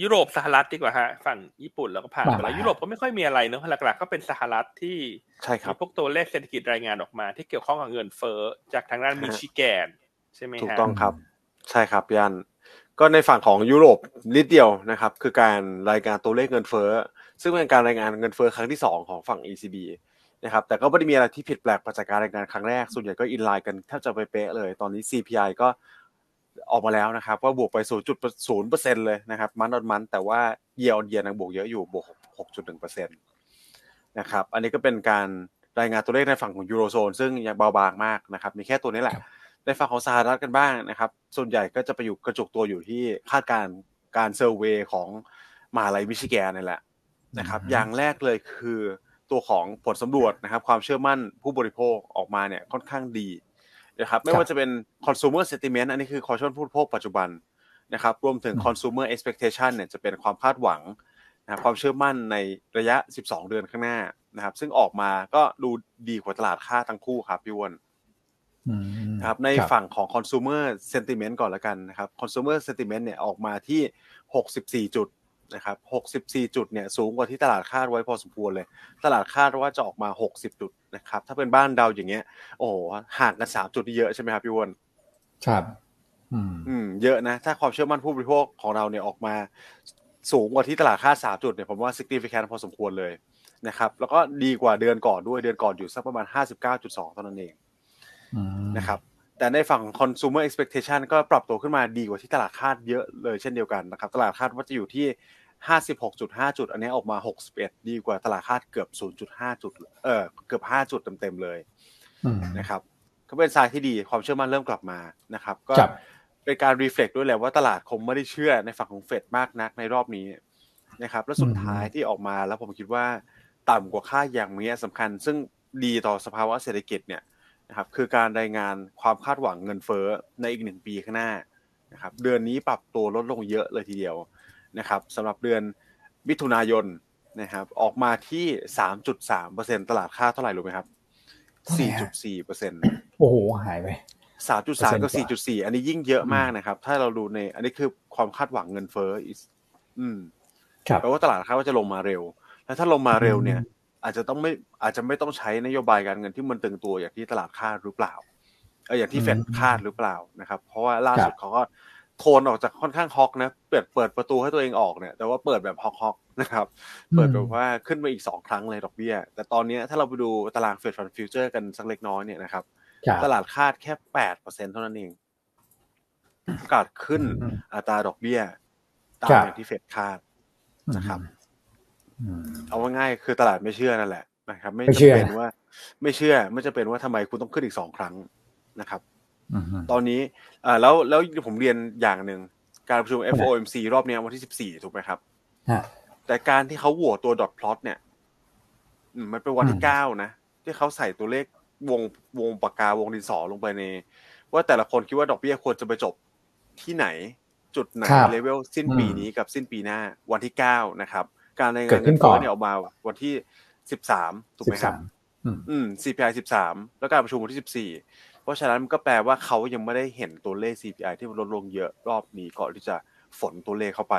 ยุโรปสหรัฐดีกว่าฮะฝั่งญี่ปุ่นแล้วก็ผ่านไปแล้วยุโรปก็ไม่ค่อยมีอะไรเนอะหลักๆก็เป็นสหรัฐที่ใช่ครับพวกตัวเลขเศรษฐกิจรายงานออกมา ที่เกี่ยวข้องกับเงินเฟ้อจากทางด้านมิชิแกน ใช่ไหมถูกต้องครับ ใช่ครับยันก็ในฝั่งของยุโรปนิดเดียวนะครับ คือการรายงานตัวเลขเงินเฟ้อซึ่งเป็นการรายงานเงินเฟ้อครั้งที่ 2 ของฝั่ง ECB นะครับแต่ก็ไม่ได้มีอะไรที่ผิดแปลกไปจากการรายงานครั้งแรก ส่วนใหญ่ก็ in line กันแทบจะไปเป๊ะเลย ตอนนี้ CPI ก็ออกมาแล้วนะครับว่าบวกไป 0.0%เลยนะครับ month on month แต่ว่า year on year ยังบวกเยอะอยู่บวก 6.1%นะครับอันนี้ก็เป็นการรายงานตัวเลขในฝั่งของยูโรโซนซึ่งยังเบาบางมากนะครับมีแค่ตัวนี้แหละ ในฝั่งของสหรัฐกันบ้างนะครับ ส่วนใหญ่ก็จะไปอยู่กระจุกตัวอยู่ที่คาดการการเซอร์เวยของมหาลัยมิชิแกนนี่แหละนะครับ อย่างแรกเลยคือตัวของผลสำรวจนะครับ ความเชื่อมั่นผู้บริโภคออกมาเนี่ยค่อนข้างดีนะครับ ไม่ว่าจะเป็น consumer sentiment อันนี้คือความเชื่อมั่นผู้บริโภคปัจจุบันนะครับ รวมถึง consumer expectation เนี่ยจะเป็นความคาดหวังนะครับความเชื่อมั่นในระยะ 12 เดือนข้างหน้านะครับ ซึ่งออกมาก็ดูดีกว่าตลาดค่าทั้งคู่ครับพี่วอน ครับในฝั่งของ consumer sentiment ก่อนละกันนะครับ consumer sentiment เนี่ยออกมาที่ 64 จุดนะครับ 64 จุดเนี่ยสูงกว่าที่ตลาดคาดไว้พอสมควรเลย ตลาดคาดว่าจะออกมา 60 จุดนะครับ ถ้าเป็นบ้านเดาอย่างเงี้ย โอ้ห่างกัน 3 จุดที่เยอะใช่ไหมครับพี่วอนครับ อืม เยอะนะ ถ้าความเชื่อมั่นผู้บริโภคของเราเนี่ยออกมาสูงกว่าที่ตลาดคาด 3 จุดเนี่ยผมว่า significant พอสมควรเลยนะครับ แล้วก็ดีกว่าเดือนก่อนด้วย เดือนก่อนอยู่สักประมาณ 59.2เท่านั้นเอง นะครับแต่ในฝั่ง consumer expectation ก็ปรับตัวขึ้นมาดีกว่าที่ตลาดคาดเยอะเลยเช่นเดียวกันนะครับตลาดคาดว่าจะอยู่ที่ 56.5 จุด อันนี้ออกมา 61 ดีกว่าตลาดคาดเกือบ 0.5 จุดเออเกือบ 5 จุดเต็มๆเลยนะครับก็เป็นทรายที่ดีความเชื่อมั่นเริ่มกลับมานะครับ ก็เป็นการรีเฟล็กด้วยแหละว่าตลาดคงไม่ได้เชื่อในฝั่งของเฟดมากนักในรอบนี้นะครับ แล้วสุดท้ายที่ออกมาแล้วผมคิดว่าต่ำกว่าค่าอย่างมีสำคัญ ซึ่งดีต่อสภาวะเศรษฐกิจเนี่ย นะครับคือการรายงานความคาดหวังเงินเฟ้อในอีกหนึ่งปีข้างหน้านะครับเดือนนี้ปรับตัวลดลงเยอะเลยทีเดียวนะครับสำหรับเดือนมิถุนายนนะครับออกมาที่ 3.3%ตลาดค่าเท่าไหร่รู้ไหมครับ 4.4%โอ้โหหายไป 3.3 กับ 4.4 อันนี้ยิ่งเยอะมากนะครับ ถ้าเราดูใน อันนี้คือความคาดหวังเงินเฟ้ออืมแปลว่าตลาดคาดว่าจะลงมาเร็ว แล้วถ้าลงมาเร็วเนี่ย อาจจะต้องไม่อาจจะไม่ต้องใช้นโยบายการเงินที่มันตึงตัวอย่างที่ตลาดคาดหรือเปล่าเอออย่างที่เฟดคาดหรือเปล่านะครับ เพราะว่าล่าสุดเขาก็โทนออกจะค่อนข้าง hawk นะเปิดเปิดประตูให้ตัวเองออกเนี่ย แต่ว่าเปิดแบบ hawk hawk นะครับ เปิดแบบว่าขึ้นมาอีกสองครั้งเลยดอกเบี้ย แต่ตอนนี้ถ้าเราไปดูตาราง Fed Fund Futures กันสักเล็กน้อยเนี่ยนะครับ ตลาดคาดแค่แปดเปอร์เซ็นเท่านั้นเองโอกาสขึ้นอัตราดอกเบี้ยตามอย่างที่เฟดคาดนะครับ เอาว่าง่ายคือตลาดไม่เชื่อนั่นแหละนะครับ ไม่จำเป็นว่า ไม่เชื่อ ไม่จะเป็นว่าทำไมคุณต้องขึ้นอีกสองครั้งนะครับตอนนี้อ่าแล้วแล้วผมเรียนอย่างหนึ่งการประชุม FOMC รอบนี้วันที่สิบสี่ถูกไหมครับแต่การที่เขาโหวตตัวดอทพลอตเนี่ยมันเป็นวันที่เก้านะที่เขาใส่ตัวเลขวงวงปากกาวงดินสอลงไปใน ว่าแต่ละคนคิดว่าดอกเบี้ยควรจะไปจบที่ไหน จุดไหนเลเวลสิ้นปีนี้กับสิ้นปีหน้าวันที่เก้านะครับ การรายงานเงินเฟ้อเนี่ยออกมาวันที่สิบสามถูกไหมครับอืม CPI สิบสามแล้วการประชุมวันที่สิบสี่เพราะฉะนั้นมันก็แปลว่าเขายังไม่ได้เห็นตัวเลข CPI ที่มันลดลงเยอะรอบนี้ก่อนที่จะฝนตัวเลขเข้าไป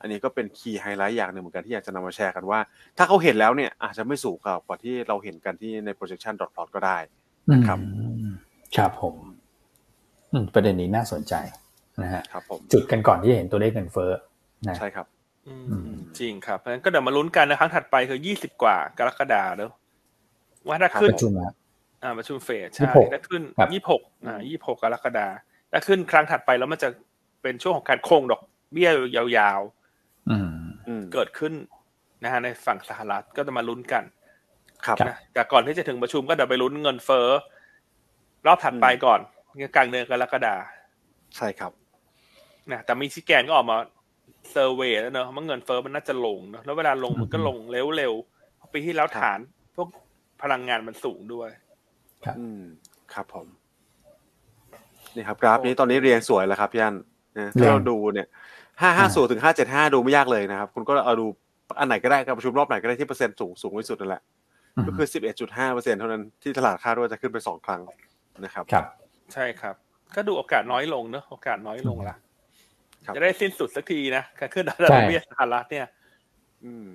อันนี้ก็เป็นคีย์ไฮไลท์อย่างหนึ่งเหมือนกันที่อยากจะนำมาแชร์กันว่า ถ้าเขาเห็นแล้วเนี่ย อาจจะไม่สูงกว่าที่เราเห็นกันที่ใน projection dot plot ก็ได้นะครับครับผมประเด็นนี้น่าสนใจนะฮะครับผมจุดกันก่อนที่จะเห็นตัวเลขเงินเฟ้อนะใช่ครับ จริงครับเพราะฉะนั้นก็เดี๋ยวมาลุ้นกันนะครั้งถัดไปคือยี่สิบกว่ากรกฎาเนอะว่าถ้าขึ้นประชุมอ่าประชุมเฟดใช่ถ้าขึ้นยี่หกอ่ายี่หกกรกฎาถ้าขึ้นครั้งถัดไปแล้วมันจะเป็นช่วงของการคงดอกเบี้ยยาวๆเกิดขึ้นนะฮะในฝั่งสหรัฐก็จะมาลุ้นกันครับนะแต่ก่อนที่จะถึงประชุมก็เดี๋ยวไปลุ้นเงินเฟ้อรอบถัดไปก่อนกลางเดือนกรกฎาใช่ครับนะแต่มีชิแกนก็ออกมา เซอร์เวยแล้วเนอะว่าเงินเฟ้อมันน่าจะลงเนอะแล้วเวลาลงมันก็ลงเร็วๆปีที่แล้วฐาน พวกพลังงานมันสูงด้วย ครับอืมครับผม นี่ครับกราฟนี้ตอนนี้เรียงสวยแล้วครับพี่อันถ้าเราดูเนี่ยห้าห้าสูถึงห้าเจ็ดห้าดูไม่ยากเลยนะครับ คุณก็เอาดูอันไหนก็ได้การประชุมรอบไหนก็ได้ที่เปอร์เซ็นต์สูงสูงที่สุดนั่นแหละ ก็คือสิบเอ็ดจุดห้าเปอร์เซ็นเท่านั้นที่ตลาดคาดว่าจะขึ้นไปสองครั้งนะครับ ครับ ใช่ครับ ก็ดูโอกาสน้อยลงเนอะโอกาสน้อยลงละ จะได้สิ้นสุดสักทีนะการขึ้นดอกเบี้ยสหรัฐเนี่ย อืม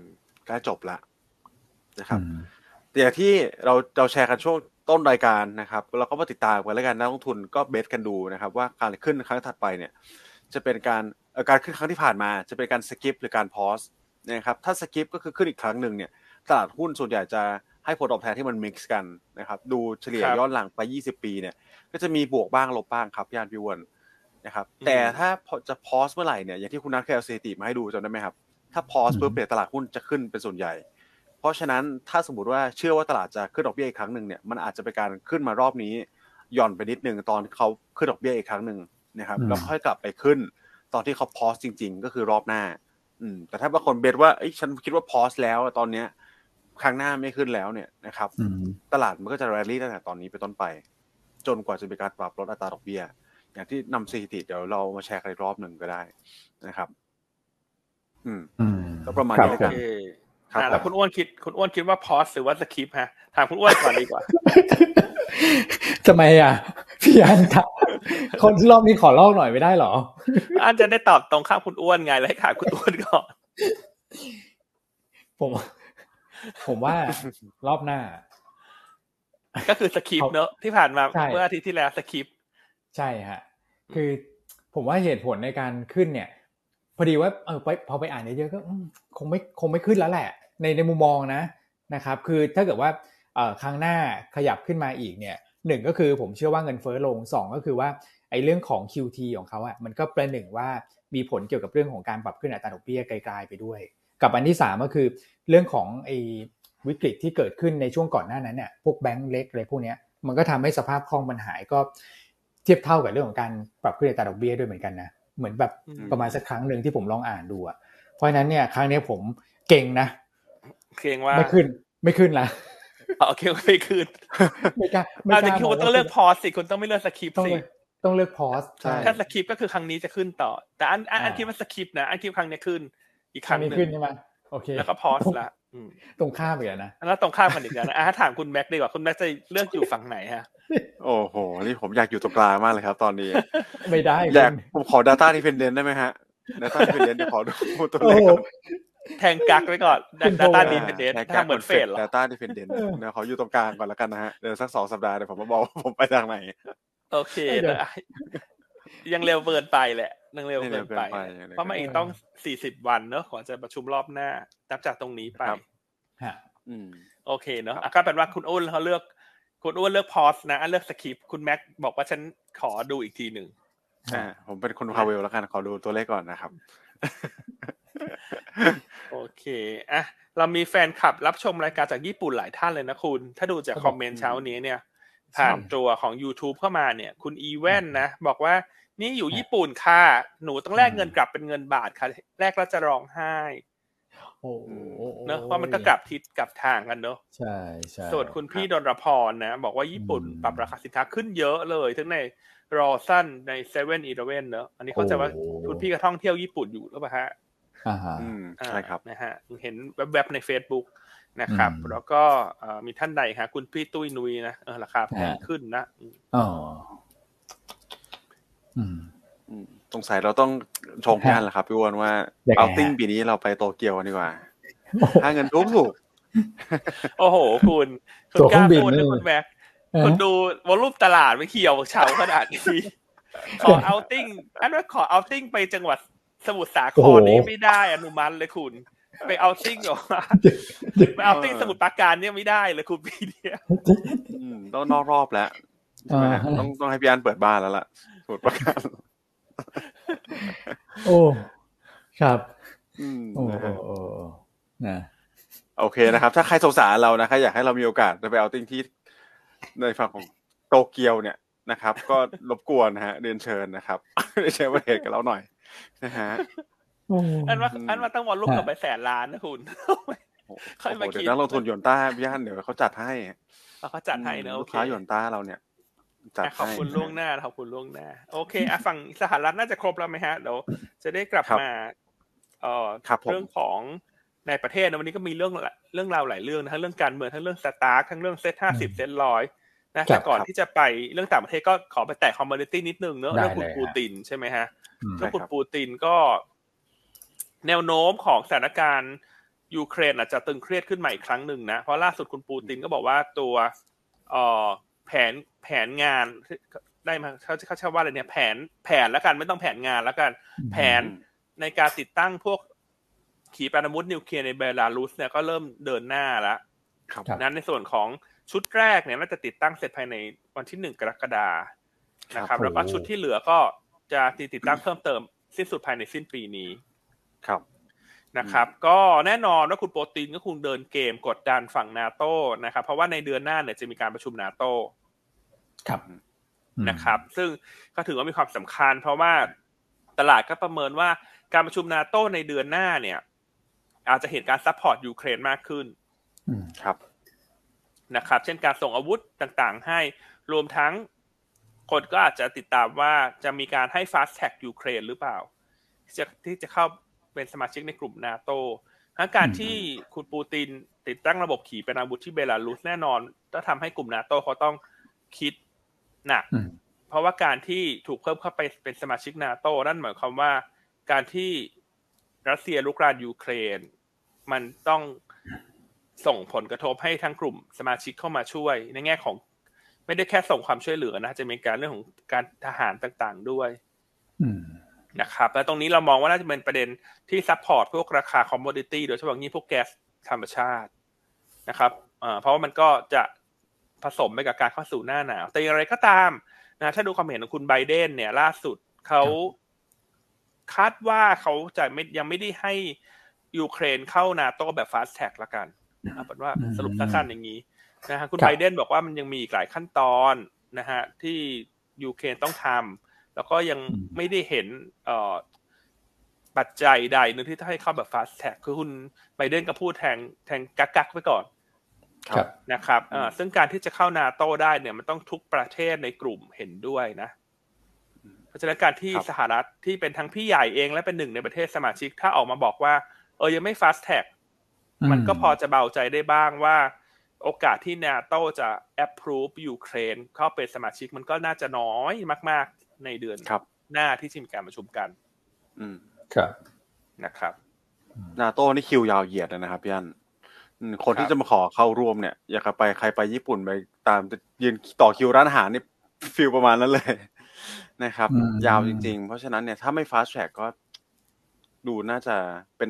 ใกล้จบละนะครับแต่ที่เราเราแชร์กันช่วงต้นรายการนะครับเราก็มาติดตามกันแล้วกันนักลงทุนก็ guess กันดูนะครับ ว่าการขึ้นครั้งถัดไปเนี่ย จะเป็นการการขึ้นครั้งที่ผ่านมา จะเป็นการ skip หรือการ pause นะครับถ้า skip ก็คือขึ้นอีกครั้งหนึ่งเนี่ยตลาดหุ้นส่วนใหญ่จะให้ผลตอบแทนที่มัน mix กันนะครับ ดูเฉลี่ยย้อนหลังไป 20 ปีเนี่ย ก็จะมีบวกบ้างลบบ้างครับย่านพิวน นะครับ แต่ถ้าจะพอสเมื่อไหร่เนี่ยอย่างที่คุณนัทเคยเอาสถิติมาให้ดูจำได้ไหมครับ ถ้าพอสเพื่อเปลี่ยนตลาดหุ้นจะขึ้นเป็นส่วนใหญ่ เพราะฉะนั้นถ้าสมมติว่าเชื่อว่าตลาดจะขึ้นดอกเบี้ยอีกครั้งหนึ่งเนี่ยมันอาจจะเป็นการขึ้นมารอบนี้หย่อนไปนิดนึงตอนเขาขึ้นดอกเบี้ยอีกครั้งหนึ่งนะครับแล้วค่อยกลับไปขึ้น ตอนที่เขาพอสจริง ๆ ก็คือรอบหน้า อืม แต่ถ้าบางคนเบสว่าไอ้ฉันคิดว่าพอสแล้วตอนเนี้ยครั้งหน้าไม่ขึ้นแล้วเนี่ยนะครับตลาดมันก็จะแรลลี่ตั้งแต่ตอนนี้ไปต้นไป จนกว่าจะมีการปรับลดอัตราดอกเบี้ย อย่างที่นำสถิติเดี๋ยวเรามาแชร์กันรอบหนึ่งก็ได้นะครับ อืมก็ประมาณนี้กันครับแล้วคุณอ้วนคิดคุณอ้วนคิดว่าพอสหรือว่าสคริปต์ฮะถามคุณอ้วนก่อนดีกว่าทำไมอะพี่อันคนรอบนี้ขอลอกหน่อยไม่ได้หรอ อันจะได้ตอบตรงข้ามคุณอ้วนไงเลยค่ะคุณอ้วนก่อน ผม ผมว่ารอบหน้า ก็คือสคริปต์เนอะที่ผ่านมาเมื่ออาทิตย์ที่แล้วสคริปต์ ใช่ฮะคือผมว่าเหตุผลในการขึ้นเนี่ย พอดีว่าเออไปพอไปอ่านเยอะก็คงไม่คงไม่ขึ้นแล้วแหละ ในในมุมมองนะนะครับ คือถ้าเกิดว่าเออครั้งหน้าขยับขึ้นมาอีกเนี่ยหนึ่งก็คือผมเชื่อว่าเงินเฟ้อลงสองก็คือว่าไอ้เรื่องของ QT ของเขาอะมันก็ประหนึ่งว่ามีผลเกี่ยวกับเรื่องของการปรับขึ้นอัตราดอกเบี้ยไกลๆไปด้วย กับอันที่สามก็คือเรื่องของไอ้วิกฤตที่เกิดขึ้นในช่วงก่อนหน้านั้นเนี่ยพวกแบงก์เล็กอะไรพวกนี้มันก็ทำให้สภาพคล่องมันหายก็เทียบเท่ากับเรื่องของการปรับขึ้นอัตราดอกเบี้ยด้วยเหมือนกันนะเหมือนแบบประมาณสักครั้งหนึ่งที่ผมลองอ่านดูอะเพราะฉะนั้นเนี่ยครั้งนี้ผมเก่งนะเก่งว่าไม่ขึ้น ไม่ขึ้นละโอเคไม่ขึ้นไม่กล้าไม่กล้าคุณต้องเลือกพอสสิคุณต้องไม่เลือกสคริปต์สิต้องเลือกพอสถ้าสคริปต์ก็คือครั้งนี้จะขึ้นต่อ แต่อันอันคิดว่าสคริปต์นะอันคิดครั้งนี้ขึ้น อีกครั้งนึงขึ้นใช่ไหมโอเคแล้วก็พอสละ ตรงข้ามอีกนะแล้วตรงข้ามกันอีกนะอะถามคุณแม็กดีกว่าคุณแม็กจะเลือกอยู่ฝั่งไหนฮะ โอ้โห นี่ผมอยากอยู่ตรงกลางมากเลยครับ ตอนนี้ ไม่ได้อยากผมขอ Data Dependent ได้ไหมฮะ Data Dependent ขอดูตัวเลขก่อนแทงกักไว้ก่อน Data Dependent ถ้าเหมือนเฟดหรอ Data Dependent เดี๋ยวขออยู่ตรงกลางก่อนแล้วกันนะฮะ เดี๋ยวสักสองสัปดาห์เดี๋ยวผมมาบอกผมไปทางไหน โอเค ยังเร็วเกินไปแหละยังเร็วเกินไป เพราะมันอีกต้องสี่สิบวันเนอะก่อนจะประชุมรอบหน้านับจากตรงนี้ไปโอเคเนอะก็แปลว่าคุณอ้นเขาเลือก คุณอ้วนเลือกพอสนะเลือกสคริปคุณแม็กบอกว่าฉันขอดูอีกทีหนึ่งอ่าผมเป็นคนพาเวลแล้วกันขอดูตัวเลขก่อนนะครับ โอเคอะเรามีแฟนคลับรับชมรายการจากญี่ปุ่นหลายท่านเลยนะคุณ ถ้าดูจากคอมเมนต์เช้านี้เนี่ย ผ่านตัวของ YouTube เข้ามาเนี่ย คุณอีเวนนะบอกว่านี่อยู่ญี่ปุ่นค่ะ หนูต้องแลกเงินกลับเป็นเงินบาทค่ะ แลกแล้วจะร้องไห้โอ้เนอะเพราะมันก็กลับทิศกลับทางกันเนอะใช่ใช่ส่วนคุณพี่ดนรพรนะ บอกว่าญี่ปุ่นปรับราคาสินค้าขึ้นเยอะเลย ทั้งในรอสั้นในเซเว่นอีเลเว่นเนอะอันนี้เขาจะว่าคุณพี่ก็ท่องเที่ยวญี่ปุ่นอยู่หรือเปล่าฮะอ่าใช่ครับนะฮะเห็นแวบๆใน Facebook นะครับ แล้วก็มีท่านใดครับคุณพี่ตุ้ยนุยนะราคาแพงขึ้นนะอ๋อสงสัยเราต้องชงกันแหละครับพี่วอนว่าเอาติ้งปีนี้เราไปโตเกียวดีกว่าถ้าเงินทุกถูกโอ้โห คุณคุณกล้าพูดนะคุณแม็กคุณดูวอลุ่มตลาดไม่เขียวเฉาขนาดนี้ ขอเอาติ้งอันว่าขอเอาติ้งไปจังหวัดสมุทรสาครนี่ไม่ได้อนุมัติเลยคุณ ไปเอาติ้งหรอไปเอาติ้งสมุทรปราการเนี่ยไม่ได้เลยคุณปีเนี้ยต้องนอกรอบแล้วต้องต้องให้พี่อันเปิดบ้านแล้วล่ะสมุทรปราการโอ้ครับโอ้โอ้นะโอเคนะครับ ถ้าใครสงสารเรานะครับอยากให้เรามีโอกาสจะไปเอาติ้งที่ในฝั่งของโตเกียวเนี่ยนะครับ ก็รบกวนนะฮะเรียนเชิญนะครับเรียนเชิญประเทศกับเราหน่อยนะฮะ อันว่าอันว่าต้องวอลลุ่มกับไปแสนล้านนะคุณเขามาคิดเดี๋ยวนักลงทุนหยวนต้าพี่ฮันเดี๋ยวเขาจัดให้เขาจัดให้เนอะลูกค้าหยวนต้าเราเนี่ยจัดขอบคุณล่วงหน้าขอบคุณล่วงหน้า โอเคอะฝั่งสหรัฐน่าจะครบแล้วไหมฮะเดี๋ยวจะได้กลับมาเอ่อเรื่องของในประเทศนะวันนี้ก็มีเรื่องเรื่องราวหลายเรื่องนะทั้งเรื่องการเมืองทั้งเรื่องสตาร์ทั้งเรื่องเซ็ตห้าสิบเซ็ตร้อยนะแต่ก่อนที่จะไปเรื่องต่างประเทศก็ขอไปแตะ commodity นิดนึงเนอะเรื่องคุณปูตินใช่ไหมฮะเรื่องคุณปูตินก็ แนวโน้มของสถานการณ์ยูเครนอาจจะตึงเครียดขึ้นใหม่อีกครั้งหนึ่งนะ เพราะล่าสุดคุณปูตินก็บอกว่าตัวเอ่อแผนแผนงานได้มาเขาเขาใช้ว่าอะไรเนี่ยแผนแผนแล้วกันไม่ต้องแผนงานแล้วกัน แผนในการติดตั้งพวกขีปนาวุธนิวเคลียร์ในเบลารุสเนี่ยก็เริ่มเดินหน้าแล้วนั้นในส่วนของชุดแรกเนี่ยน่าจะติดตั้งเสร็จภายในวันที่หนึ่งกรกฎานะครับ แล้วก็ชุดที่เหลือก็จะติดตั้งเพิ่มเติมสิ้นสุดภายในสิ้นปีนี้ ครับนะครับก็แน่นอนว่าคุณโปรตีนก็คงเดินเกมกดดันฝั่งนาโต้นะครับ เพราะว่าในเดือนหน้าเนี่ยจะมีการประชุมนาโต้ครับนะครับ ซึ่งก็ถือว่ามีความสำคัญ เพราะว่าตลาดก็ประเมินว่าการประชุมนาโต้ในเดือนหน้าเนี่ย อาจจะเห็นการ support ยูเครนมากขึ้นครับนะครับ เช่นการส่งอาวุธต่างๆ ให้รวมทั้งคนก็อาจจะติดตามว่าจะมีการให้ fast track ยูเครนหรือเปล่าจะที่จะเข้า เป็นสมาชิกในกลุ่มนาโตการที่คุณปูตินติดตั้งระบบขี่เป็นอาวุธที่เบลารุสแน่นอนก็ทำให้กลุ่มนาโตเขาต้องคิดหนักเพราะว่าการที่ถูกเพิ่มเข้าไปเป็นสมาชิกนาโตนั่นหมายความว่า การที่รัสเซียลุกรานยูเครน มันต้องส่งผลกระทบให้ทั้งกลุ่มสมาชิกเข้ามาช่วย ในแง่ของ ไม่ได้แค่ส่งความช่วยเหลือนะจะมีการเรื่องของการทหารต่างๆด้วย นะครับและตรงนี้เรามองว่าน่าจะเป็นประเด็นที่ support พวกราคา commodity โดยเฉพาะนี้พวกแก๊สธรรมชาตินะครับเพราะว่ามันก็จะผสมไปกับการเข้าสู่หน้าหนาว แต่อย่างไรก็ตามนะถ้าดูความเห็นของคุณไบเดนเนี่ย ล่าสุดเขาคาดว่าเขาจะไม่ยังไม่ได้ให้ยูเครนเข้านาโต้แบบฟาสแท็กละกันเอาเป็นว่าสรุปสั้นๆอย่างนี้นะฮะคุณครับไบเดนบอกว่ามันยังมีอีกหลายขั้นตอนนะฮะที่ยูเครนต้องทำ แล้วก็ยังไม่ได้เห็นเอ่อปัจจัยใดหนึงที่จะให้เข้าแบบ fast tag คือคุณไบเดนก็พูดแทงแทงกักกักๆไว้ก่อนครับนะครับเอ่อซึ่งการที่จะเข้านาโต้ได้เนี่ยมันต้องทุกประเทศในกลุ่มเห็นด้วยนะ เพราะฉะนั้นการที่ครับสหรัฐที่เป็นทั้งพี่ใหญ่เองและเป็นหนึ่งในประเทศสมาชิก ถ้าออกมาบอกว่า เออยังไม่ fast tag มันก็พอจะเบาใจได้บ้างว่า โอกาสที่นาโตจะ approve ยูเครนเข้าเป็นสมาชิกมันก็น่าจะน้อยมาก ๆ ในเดือนครับหน้าที่จะมีการประชุมกัน อืมครับนะครับ นาโต้นี่คิวยาวเหยียดเลยนะครับพี่อันอืมคนครับที่จะมาขอเข้าร่วมเนี่ย อยากจะไปใครไปญี่ปุ่นไปตามยืนต่อคิวร้านอาหารนี่ฟิลประมาณนั้นเลยนะครับอืมยาวจริง ๆ เพราะฉะนั้นเนี่ยถ้าไม่ฟาส t ท r ็กก็ดูน่าจะเป็น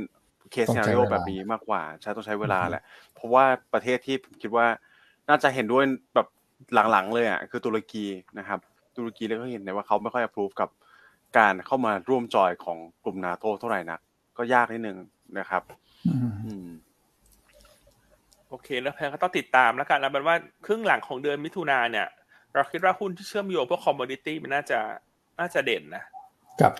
เคสต้องซีใช้นารีโอเวลาแบบนี้มากกว่า ใช้ต้องใช้เวลาแหละ เพราะว่าประเทศที่ผมคิดว่าน่าจะเห็นด้วยแบบหลังๆเลยอะคือตุรกีนะครับ ตุรกีแล้วก็เห็นได้ว่าเขาไม่ค่อย approve กับการเข้ามาร่วมจอยของกลุ่มนาโตเท่าไหร่นัก ก็ยากนิดนึงนะครับอืมอืมโอเค แล้วแพนก็ต้องติดตามแล้วกันเอาเป็นว่าครึ่งหลังของเดือนมิถุนาเนี่ย เราคิดว่าหุ้นที่เชื่อมโยงพวกคอมม o ดิตี้มันน่าจะน่าจะเด่นนะครับ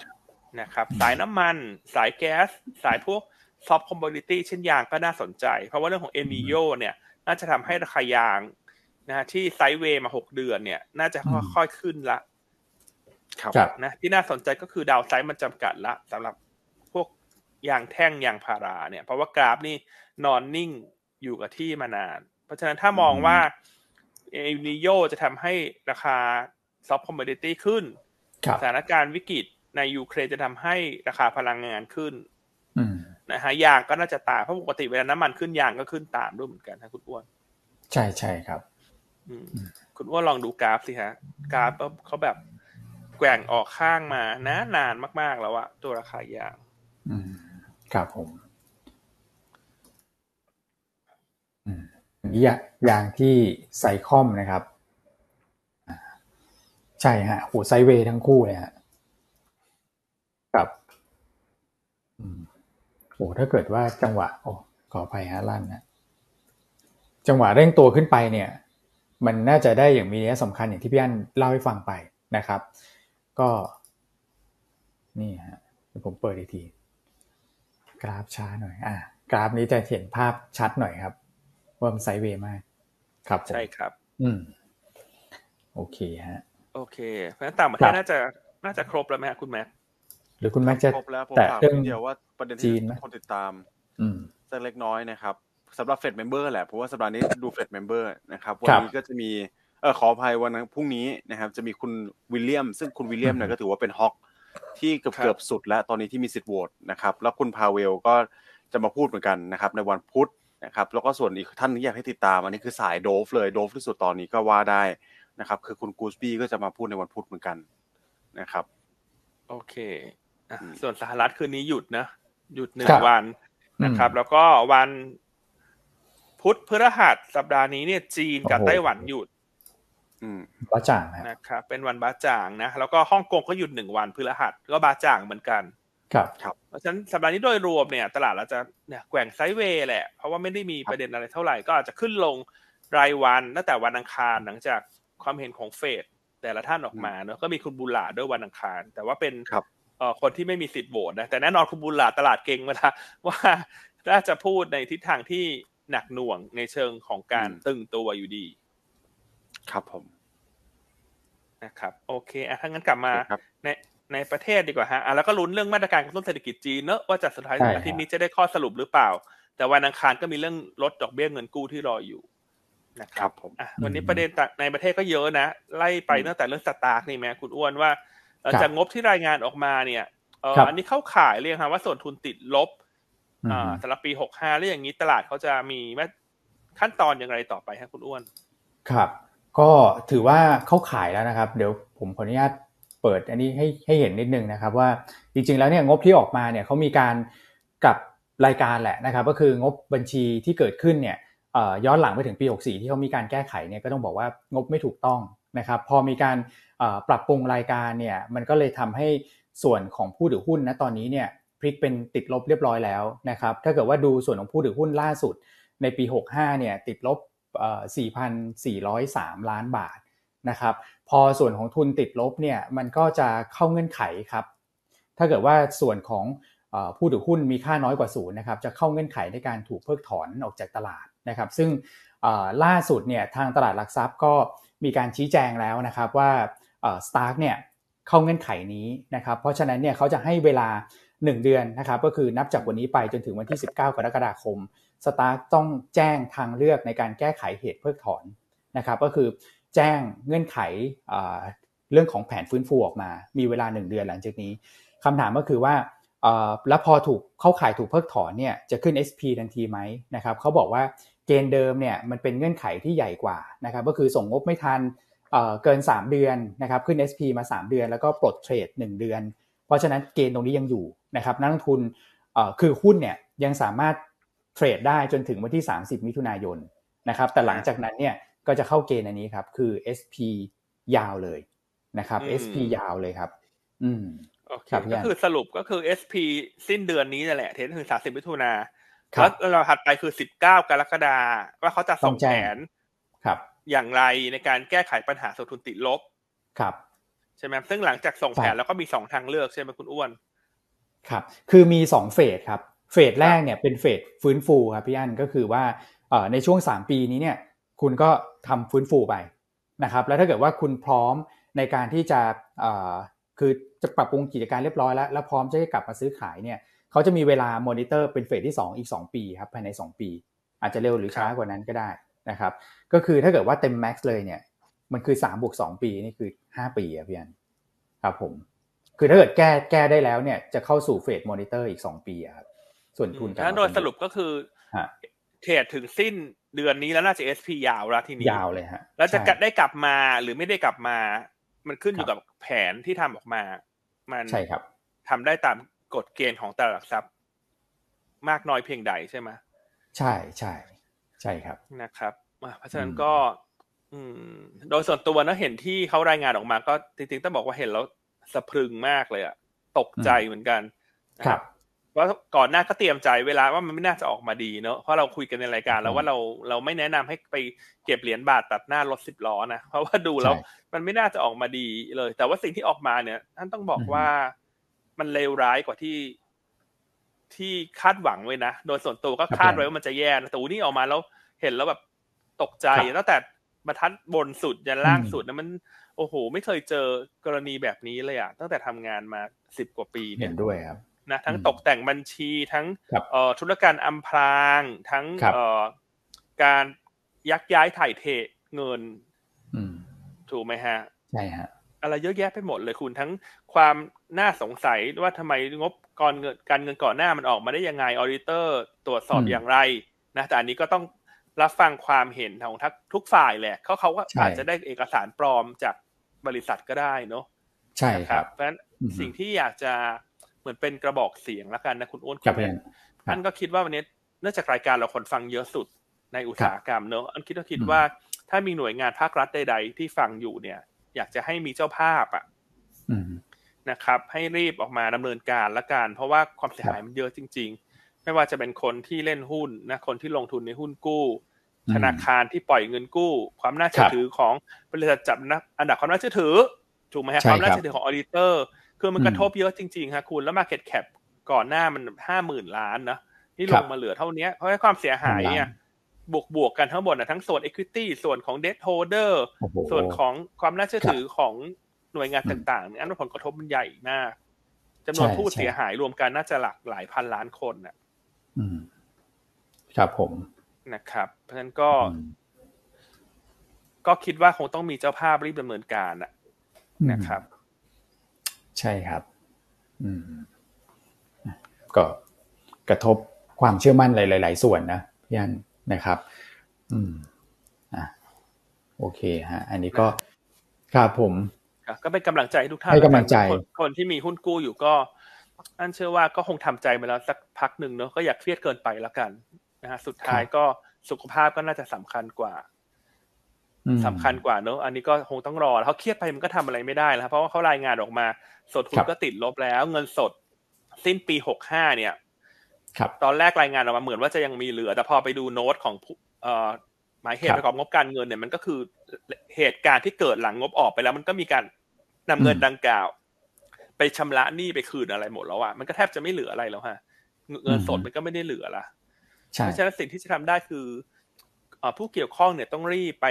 นะครับ สายน้ำมัน สายแก๊ส สายพวกซอฟต์คอมม o ดิตี้เช่นยางก็น่าสนใจ เพราะว่าเรื่องของเอลนีโญเนี่ย น่าจะทำให้ราคายาง นะฮะที่ sideway มาหกเดือนเนี่ย น่าจะค่อยๆขึ้นละครับครับนะที่น่าสนใจก็คือ downside มันจำกัดละสำหรับพวกยางแท่งยางพาราเนี่ย เพราะว่ากราฟนี่นอนนิ่งอยู่กับที่มานาน เพราะฉะนั้นถ้ามองว่าเอลนีโญจะทำให้ราคาซอฟต์คอมม o ดิตี้ขึ้นครับสถานการณ์วิกฤตในยูเครนจะทำให้ราคาพลังงานขึ้นอืมนะฮะยางก็น่าจะตามเพราะปกติเวลาน้ำมันขึ้นยางก็ขึ้นตามด้วยเหมือนกันนะคุณอ้วน ใช่ใช่ครับอืม คุณอ้วนลองดูกราฟสิฮะ กราฟเขาแบบแกว่งออกข้างมานานนานมาก ๆ แล้วอะตัวราคายางอืมครับผมอืมอันนี้อย่างอย่างที่ไซคอมนะครับอ่าใช่ฮะโหไซด์เวย์ทั้งคู่เลยฮะครับอืมโอ้ถ้าเกิดว่าจังหวะ โอ้ขออภัยฮะลั่นนะจังหวะเร่งตัวขึ้นไปเนี่ย มันน่าจะได้อย่างมีนัยสำคัญอย่างที่พี่อันเล่าให้ฟังไปนะครับ ก็นี่ฮะเดี๋ยวผมเปิดอีกที กราฟช้าหน่อย อ่ากราฟนี้จะเห็นภาพชัดหน่อยครับ ว่ามันไซด์เวย์มาก ครับผมใช่ครับ อืม โอเคฮะ โอเค เพราะฉะนั้นต่างประเทครัศบน่าจะน่าจะครบแล้วไหมฮะคุณแม็กหรือคุณแม็กจะครบแล้วผมแต่ฝากเรื่องนิดเดียวว่าประเด็นจีที่นไหมคนติดตามอืมสักเล็กน้อยนะครับ สำหรับ Fed member แหละ เพราะว่าสัปดาห์นี้ดู Fed member นะครับ วันครับนี้ก็จะมีเออขออภัยวันอังคารพรุ่งนี้นะครับ จะมีคุณวิลเลียม ซึ่งคุณวิลเลียมเนี่ยอืมก็ถือว่าเป็น hawk ที่เกือบครับเกือบสุดแล้วตอนนี้ที่มีสิทธิ์โหวตนะครับ แล้วคุณพาเวลก็จะมาพูดเหมือนกันนะครับ ในวันพุธนะครับ แล้วก็ส่วนอีกท่านที่อยากให้ติดตามอันนี้คือสาย dove เลย dove ที่สุดตอนนี้ก็ว่าได้นะครับ คือคุณกูสบี้ก็จะมาพูดในวันพุธเหมือนกันนะครับ โอเคอะอืมส่วนสหรัฐคืนนี้หยุดนะ หยุดหนึ่งครับวันนะครับอืมแล้วก็วัน พุธพฤหัสสัปดาห์นี้เนี่ยจีนกับโอ้โหไต้หวันหยุดอืมบ้าจ่างฮะนะครับเป็นวันบาจ่างนะแล้วก็ฮ่องกงก็หยุดหนึ่งวันพฤหัสก็บาจ่างเหมือนกันครับเพราะฉะนั้นสัปดาห์นี้โดยรวมเนี่ย ตลาดเราจะเนี่ยแกว่งไซด์เวย์แหละ เพราะว่าไม่ได้มีประเด็นอะไรเท่าไหร่ก็อาจจะขึ้นลงรายวันตั้งแต่วันอังคารหลังจากความเห็นของเฟดแต่ละท่านออกมาเนอะก็มีคุณบุลลาร์ด้วยวันอังคาร แต่ว่าเป็นครับเอ่อคนที่ไม่มีสิทธิ์โหวตนะแต่แน่นอนคุณบุลลาร์ตลาดเก่งเวลาว่าน่าจะพูดในทิศทางที่ หนักหน่วงในเชิงของการอืมตึงตัวอยู่ดี ครับผมนะครับ โอเคอะถ้างั้นกลับมาโอเคครับในในประเทศดีกว่าฮะอะแล้วก็ลุ้นเรื่องมาตรการกระตุ้นเศรษฐกิจจีนเนอะว่าจะสุดท้ายใช่อาทิตย์นี้จะได้ข้อสรุปหรือเปล่า แต่วันอังคารก็มีเรื่องลดดอกเบี้ยเงินกู้ที่รออยู่นะคครัรับบผมอะวันนี้ประเด็นต่างในประเทศก็เยอะนะ ไล่ไปอืมตั้งแต่เรื่องสตาร์กนี่แม้คุณอ้วนว่าเอ่อครับจากงบที่รายงานออกมาเนี่ยเอ่อครับอันนี้เข้าข่ายเรียกครับว่าส่วนทุนติดลบอืมอ่า สำหรับปีหกห้าแล้วอย่างนี้ตลาดเขาจะมีมาขั้นตอนอย่างไรต่อไปฮะคุณอ้วน ครับ ก็ถือว่าเข้าขายแล้วนะครับ เดี๋ยวผมขออนุญาตเปิดอันนี้ให้ให้เห็นนิดนึงนะครับ ว่าจริงๆแล้วเนี่ยงบที่ออกมาเนี่ยเขามีการกลับรายการแหละนะครับ ก็คืองบบัญชีที่เกิดขึ้นเนี่ยเอ่อย้อนหลังไปถึงปี 64 ที่เขามีการแก้ไขเนี่ยก็ต้องบอกว่างบไม่ถูกต้องนะครับ พอมีการเอ่อปรับปรุงรายการเนี่ยมันก็เลยทำให้ส่วนของผู้ถือหุ้นนะตอนนี้เนี่ย พลิกเป็นติดลบเรียบร้อยแล้วนะครับ ถ้าเกิดว่าดูส่วนของผู้ถือหุ้นล่าสุดในปี 65 เนี่ยติดลบ 4,403 ล้านบาทนะครับ พอส่วนของทุนติดลบเนี่ยมันก็จะเข้าเงื่อนไขครับ ถ้าเกิดว่าส่วนของผู้ถือหุ้นมีค่าน้อยกว่าศูนย์นะครับจะเข้าเงื่อนไขในการถูกเพิกถอนออกจากตลาดนะครับ ซึ่งล่าสุดเนี่ยทางตลาดหลักทรัพย์ก็มีการชี้แจงแล้วนะครับว่าสตาร์กเนี่ยเข้าเงื่อนไขนี้นะครับ เพราะฉะนั้นเนี่ยเขาจะให้เวลา 1 เดือนนะครับก็คือนับจากวันนี้ไปจนถึงวันที่ 19 กรกฎาคม สตาร์กต้องแจ้งทางเลือกในการแก้ไขเหตุเพิกถอนนะครับก็คือแจ้งเงื่อนไขเรื่องของแผนฟื้นฟูออกมา มีเวลา 1 เดือนหลังจากนี้คำถามก็คือว่าแล้วพอถูกเข้าข่ายถูกเพิกถอนเนี่ยจะขึ้น SP ทันทีไหมนะครับเขาบอกว่าเกณฑ์เดิมเนี่ยมันเป็นเงื่อนไขที่ใหญ่กว่านะครับก็คือส่งงบไม่ทันเกิน 3 เดือนนะครับขึ้น SP มา 3 เดือน แล้วก็ปลดเทรด 1 เดือน เพราะฉะนั้นเกณฑ์ตรงนี้ยังอยู่ นะครับนักลงทุนคือหุ้นเนี่ยยังสามารถเทรดได้จนถึงวันที่ 30 มิถุนายนนะครับแต่หลังจากนั้นเนี่ยก็จะเข้าเกณฑ์อันนี้ครับ คือ SP ยาวเลยนะครับ SP ยาวเลยครับ อืมโอเคก็คือสรุปก็คือ SP สิ้นเดือนนี้นั่นแหละเทนถึง 30 มิถุนาแล้วเราถัดไปคือ 19 กรกฎาว่าเขาจะส่งแผนครับ อย่างไรในการแก้ไขปัญหาสทุนติดลบครับใช่ไหมซึ่งหลังจากส่งแผนแล้วก็มีสองทางเลือกใช่ไหมคุณอ้วน ครับคือมีสองเฟสครับเฟสแรกเนี่ยเป็นเฟสฟื้นฟูครับพี่อันก็คือว่าในช่วงสามปีนี้เนี่ยคุณก็ทำฟื้นฟูไปนะครับแล้วถ้าเกิดว่าคุณพร้อมในการที่จะคือจะปรับปรุงกิจการเรียบร้อยแล้ว แล้วพร้อมจะให้กลับมาซื้อขายเนี่ยเขาจะมีเวลามอนิเตอร์เป็นเฟสที่ 2 อีก 2 ปีครับภายใน 2 ปี อาจจะเร็วหรือช้ากว่านั้นก็ได้นะครับก็คือถ้าเกิดว่าเต็ม max เลยเนี่ยมันคือ3บวก2ปีนี่คือ 5 ปีอะพี่อันครับผม คือถ้าเกิดแก้แก้ได้แล้วเนี่ยจะเข้าสู่ phase monitor อีก2ปีครับส่วนทุนถ้าโดยสรุปก็คือ trade ถึงสิ้นเดือนนี้แล้วน่าจะ SP ยาวแล้วทีนี้ยาวเลยฮะแล้วจะได้กลับมาหรือไม่ได้กลับมา มันขึ้นอยู่กับแผนที่ทำออกมา มันใช่ครับทำได้ตามกฎเกณฑ์ของตลาดหลักทรัพย์ มากน้อยเพียงใดใช่ไหมใช่ใช่ใช่ครับนะครับเพราะฉะนั้นก็ อืม โดยส่วนตัวนะเห็นที่เขารายงานออกมา ก็จริงๆต้องบอกว่าเห็นแล้ว สะพรึงมากเลยอะตกใจเหมือนกันครับว่าก่อนหน้าก็เตรียมใจเวลาว่ามันไม่น่าจะออกมาดีเนอะเพราะเราคุยกันในรายการแล้วว่าเราเราไม่แนะนำให้ไปเก็บเหรียญบาทตัดหน้ารถสิบล้อนะเพราะว่าดูแล้วมันไม่น่าจะออกมาดีเลย แต่ว่าสิ่งที่ออกมาเนี่ยท่านต้องบอกว่ามันเลวร้ายกว่าที่ที่คาดหวังไว้นะ โดยส่วนตัวก็คาดไว้ว่ามันจะแย่นะแต่วันนี้ออกมาแล้วเห็นแล้วแบบตกใจตั้งแต่บรรทัดบนสุดยันล่างสุดนะมัน โอ้โห ไม่เคยเจอกรณีแบบนี้เลยอะตั้งแต่ทำงานมาสิบกว่าปีเนี่ยเห็นด้วยครับนะทั้งตกแต่งบัญชีทั้งเอ่อธุรการอำพราง ทั้งเอ่อการยักย้ายถ่ายเทเงินถูกไหมฮะใช่ฮะอะไรเยอะแยะไปหมดเลยคุณทั้งความน่าสงสัยว่าทำไมงบก่อนเงินการเงินก่อนหน้ามันออกมาได้ยังไงออริเตอร์ตรวจสอบอย่างไรนะแต่อันนี้ก็ต้องรับฟังความเห็นของทุกทุกฝ่ายแหละเขาเขาก็อาจจะได้เอกสารปลอมจาก บริษัทก็ได้เนาะใช่ครับ เพราะฉะนั้นสิ่งที่อยากจะเหมือนเป็นกระบอกเสียงแล้วกันนะคุณอ้วนคุณท่านก็คิดว่าวันนี้เนื่องจากรายการเราคนฟังเยอะสุดในอุตสาหกรรมเนอะอันคิดว่าคิดว่าถ้ามีหน่วยงานภาครัฐใด ๆ ที่ฟังอยู่เนี่ย อยากจะให้มีเจ้าภาพอะนะครับ ให้รีบออกมาดำเนินการละกันเพราะว่าความเสียหายมันเยอะจริง ๆ ไม่ว่าจะเป็นคนที่เล่นหุ้นนะคนที่ลงทุนในหุ้นกู้ ธนาคารที่ปล่อยเงินกู้ ความน่าเชื่อถือของบริษัทจับนะอันดับความน่าเชื่อถือถูกไหมฮะความน่าเชื่อถือของ auditor คือมันกระทบเยอะจริงๆครับคุณแล้ว market capก่อนหน้ามันห้าหมื่นล้านนะที่ลงมาเหลือเท่านี้เพราะความเสียหายเนี่ยบวกบวกกันทั้งหมดนะทั้งส่วน Equity ส่วนของ Debt Holder ส่วนของความน่าเชื่อถือของหน่วยงานต่างๆเนี่ยอันผลกระทบมันใหญ่มากจำนวนผู้เสียหายรวมกันน่าจะหลักหลายพันล้านคนน่ะครับผม นะครับ เพราะฉะนั้นก็ ก็คิดว่าคงต้องมีเจ้าภาพรีบดำเนินการนะครับ ใช่ครับ อืมก็กระทบความเชื่อมั่นหลาย ๆ ส่วนนะพี่อันนะครับ อืมอะโอเคฮะ อันนี้ก็ครับผมก็เป็นกำลังใจทุกท่านให้กำลังใจคนที่มีหุ้นกู้อยู่ก็อันเชื่อว่าก็คงทำใจมาแล้วสักพักหนึ่งเนอะก็อยากเครียดเกินไปแล้วกัน นะฮะสุดท้ายก็สุขภาพก็น่าจะสำคัญกว่าสำคัญกว่าเนอะอันนี้ก็คงต้องรอเขาเครียดไปมันก็ทำอะไรไม่ได้แล้วเพราะว่าเขารายงานออกมา สดทุนก็ติดลบแล้ว เงินสดสิ้นปีหกห้าเนี่ย ครับ ตอนแรกรายงานออกมาเหมือนว่าจะยังมีเหลือ แต่พอไปดูโน้ตของเอ่อหมายเหตุประกอบงบการเงินเนี่ยมันก็คือเหตุการณ์ที่เกิดหลังงบออกไปแล้ว มันก็มีการนำเงินดังกล่าว ไปชำระหนี้ไปคืนอะไรหมดแล้วอะมันก็แทบจะไม่เหลืออะไรแล้วฮะเงินสดมันก็ไม่ได้เหลือละ เพราะฉะนั้นสิ่งที่จะทำได้คือผู้เกี่ยวข้องเนี่ยต้องรีบไป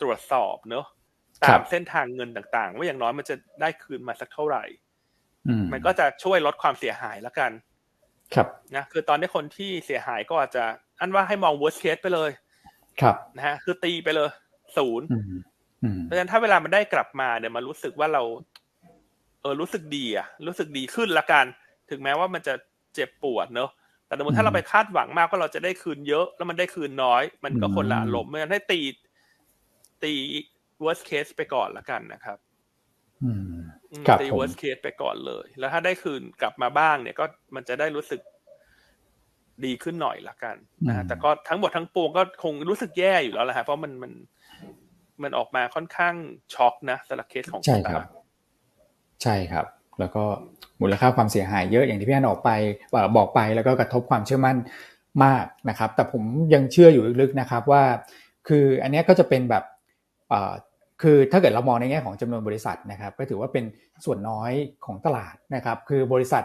ตรวจสอบเนอะตามเส้นทางเงินต่างๆ ว่าอย่างน้อยมันจะได้คืนมาสักเท่าไหร่มันก็จะช่วยลดความเสียหายแล้วกัน ครับนะคือตอนนี้คนที่เสียหายก็อาจจะ อันว่าให้มอง worst case ไปเลย ครับนะฮะคือตีไปเลยศูนย์เพราะฉะนั้นถ้าเวลามันได้กลับมาเนี่ยมันรู้สึกว่าเรา เออรู้สึกดีอะรู้สึกดีขึ้นละกัน ถึงแม้ว่ามันจะเจ็บปวดเนอะ แต่สมมติถ้าเราไปคาดหวังมากว่าเราจะได้คืนเยอะ แล้วมันได้คืนน้อย มันก็คนละอารมณ์เมื่อให้ตีตี worst case ไปก่อนละกันนะครับตี worst case ไปก่อนเลย แล้วถ้าได้คืนกลับมาบ้างเนี่ยก็มันจะได้รู้สึกดีขึ้นหน่อยละกันนะแต่ก็ทั้งหมดทั้งปวงก็คงรู้สึกแย่อยู่แล้วแหละฮะเพราะมันมันมันออกมาค่อนข้างช็อกนะสำหรับเคสของใช่ครับ ใช่ครับ แล้วก็มูลค่าความเสียหายเยอะอย่างที่พี่อันออกไปบอกไปแล้วก็กระทบความเชื่อมั่นมากนะครับ แต่ผมยังเชื่ออยู่ลึกๆนะครับว่า คืออันนี้ก็จะเป็นแบบคือถ้าเกิดเรามองในแง่ของจำนวนบริษัทนะครับ ก็ถือว่าเป็นส่วนน้อยของตลาดนะครับ คือบริษัท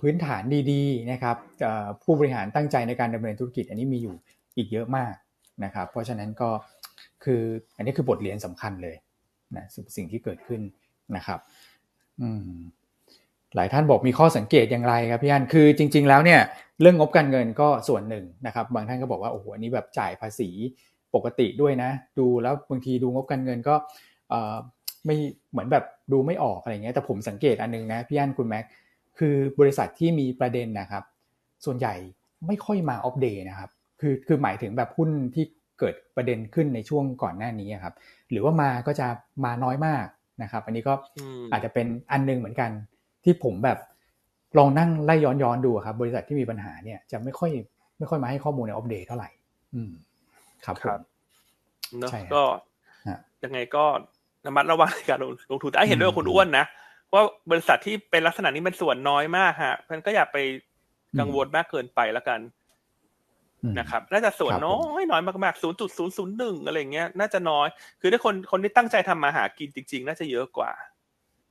พื้นฐานดีๆนะครับผู้บริหารตั้งใจในการดำเนินธุรกิจ อันนี้มีอยู่อีกเยอะมากนะครับ เพราะฉะนั้นก็คืออันนี้คือบทเรียนสำคัญเลยนะสิ่งที่เกิดขึ้นนะครับ หลายท่านบอกมีข้อสังเกตอย่างไรครับพี่อันคือจริง ๆ แล้วเนี่ยเรื่องงบการเงินก็ส่วนหนึ่งนะครับ บางท่านก็บอกว่าโอ้โหอันนี้แบบจ่ายภาษีปกติด้วยนะ ดูแล้วบางทีดูงบการเงินก็ไม่เหมือนแบบดูไม่ออกอะไรเงี้ยแต่ผมสังเกตอันนึงนะพี่อันคุณแม็กคือบริษัทที่มีประเด็นนะครับ ส่วนใหญ่ไม่ค่อยมาอัปเดตนะครับ คือคือหมายถึงแบบหุ้นที่เกิดประเด็นขึ้นในช่วงก่อนหน้านี้ครับ หรือว่ามาก็จะมาน้อยมาก นะครับ อันนี้ก็อาจจะเป็นอันนึงเหมือนกัน ที่ผมแบบลองนั่งไล่ย้อนย้อนดูครับ บริษัทที่มีปัญหาเนี่ยจะไม่ค่อยไม่ค่อยมาให้ข้อมูลในอัปเดตเท่าไหร่ อืม ครับครับเนาะก็ยังไงก็ระมัดระวังในการลงทุนแต่เห็นด้วยคุณอ้วนนะว่าบริษัทที่เป็นลักษณะนี้เป็นส่วนน้อยมากฮะมันก็อย่าไปกังวลมากเกินไปแล้วกัน นะครับน่าจะส่วนน้อยน้อยมากๆศูนย์จุดศูนย์ศูนย์หนึ่งอะไรเงี้ยน่าจะน้อย คือถ้าคนคนที่ตั้งใจทำมาหากินจริง ๆ น่าจะเยอะกว่า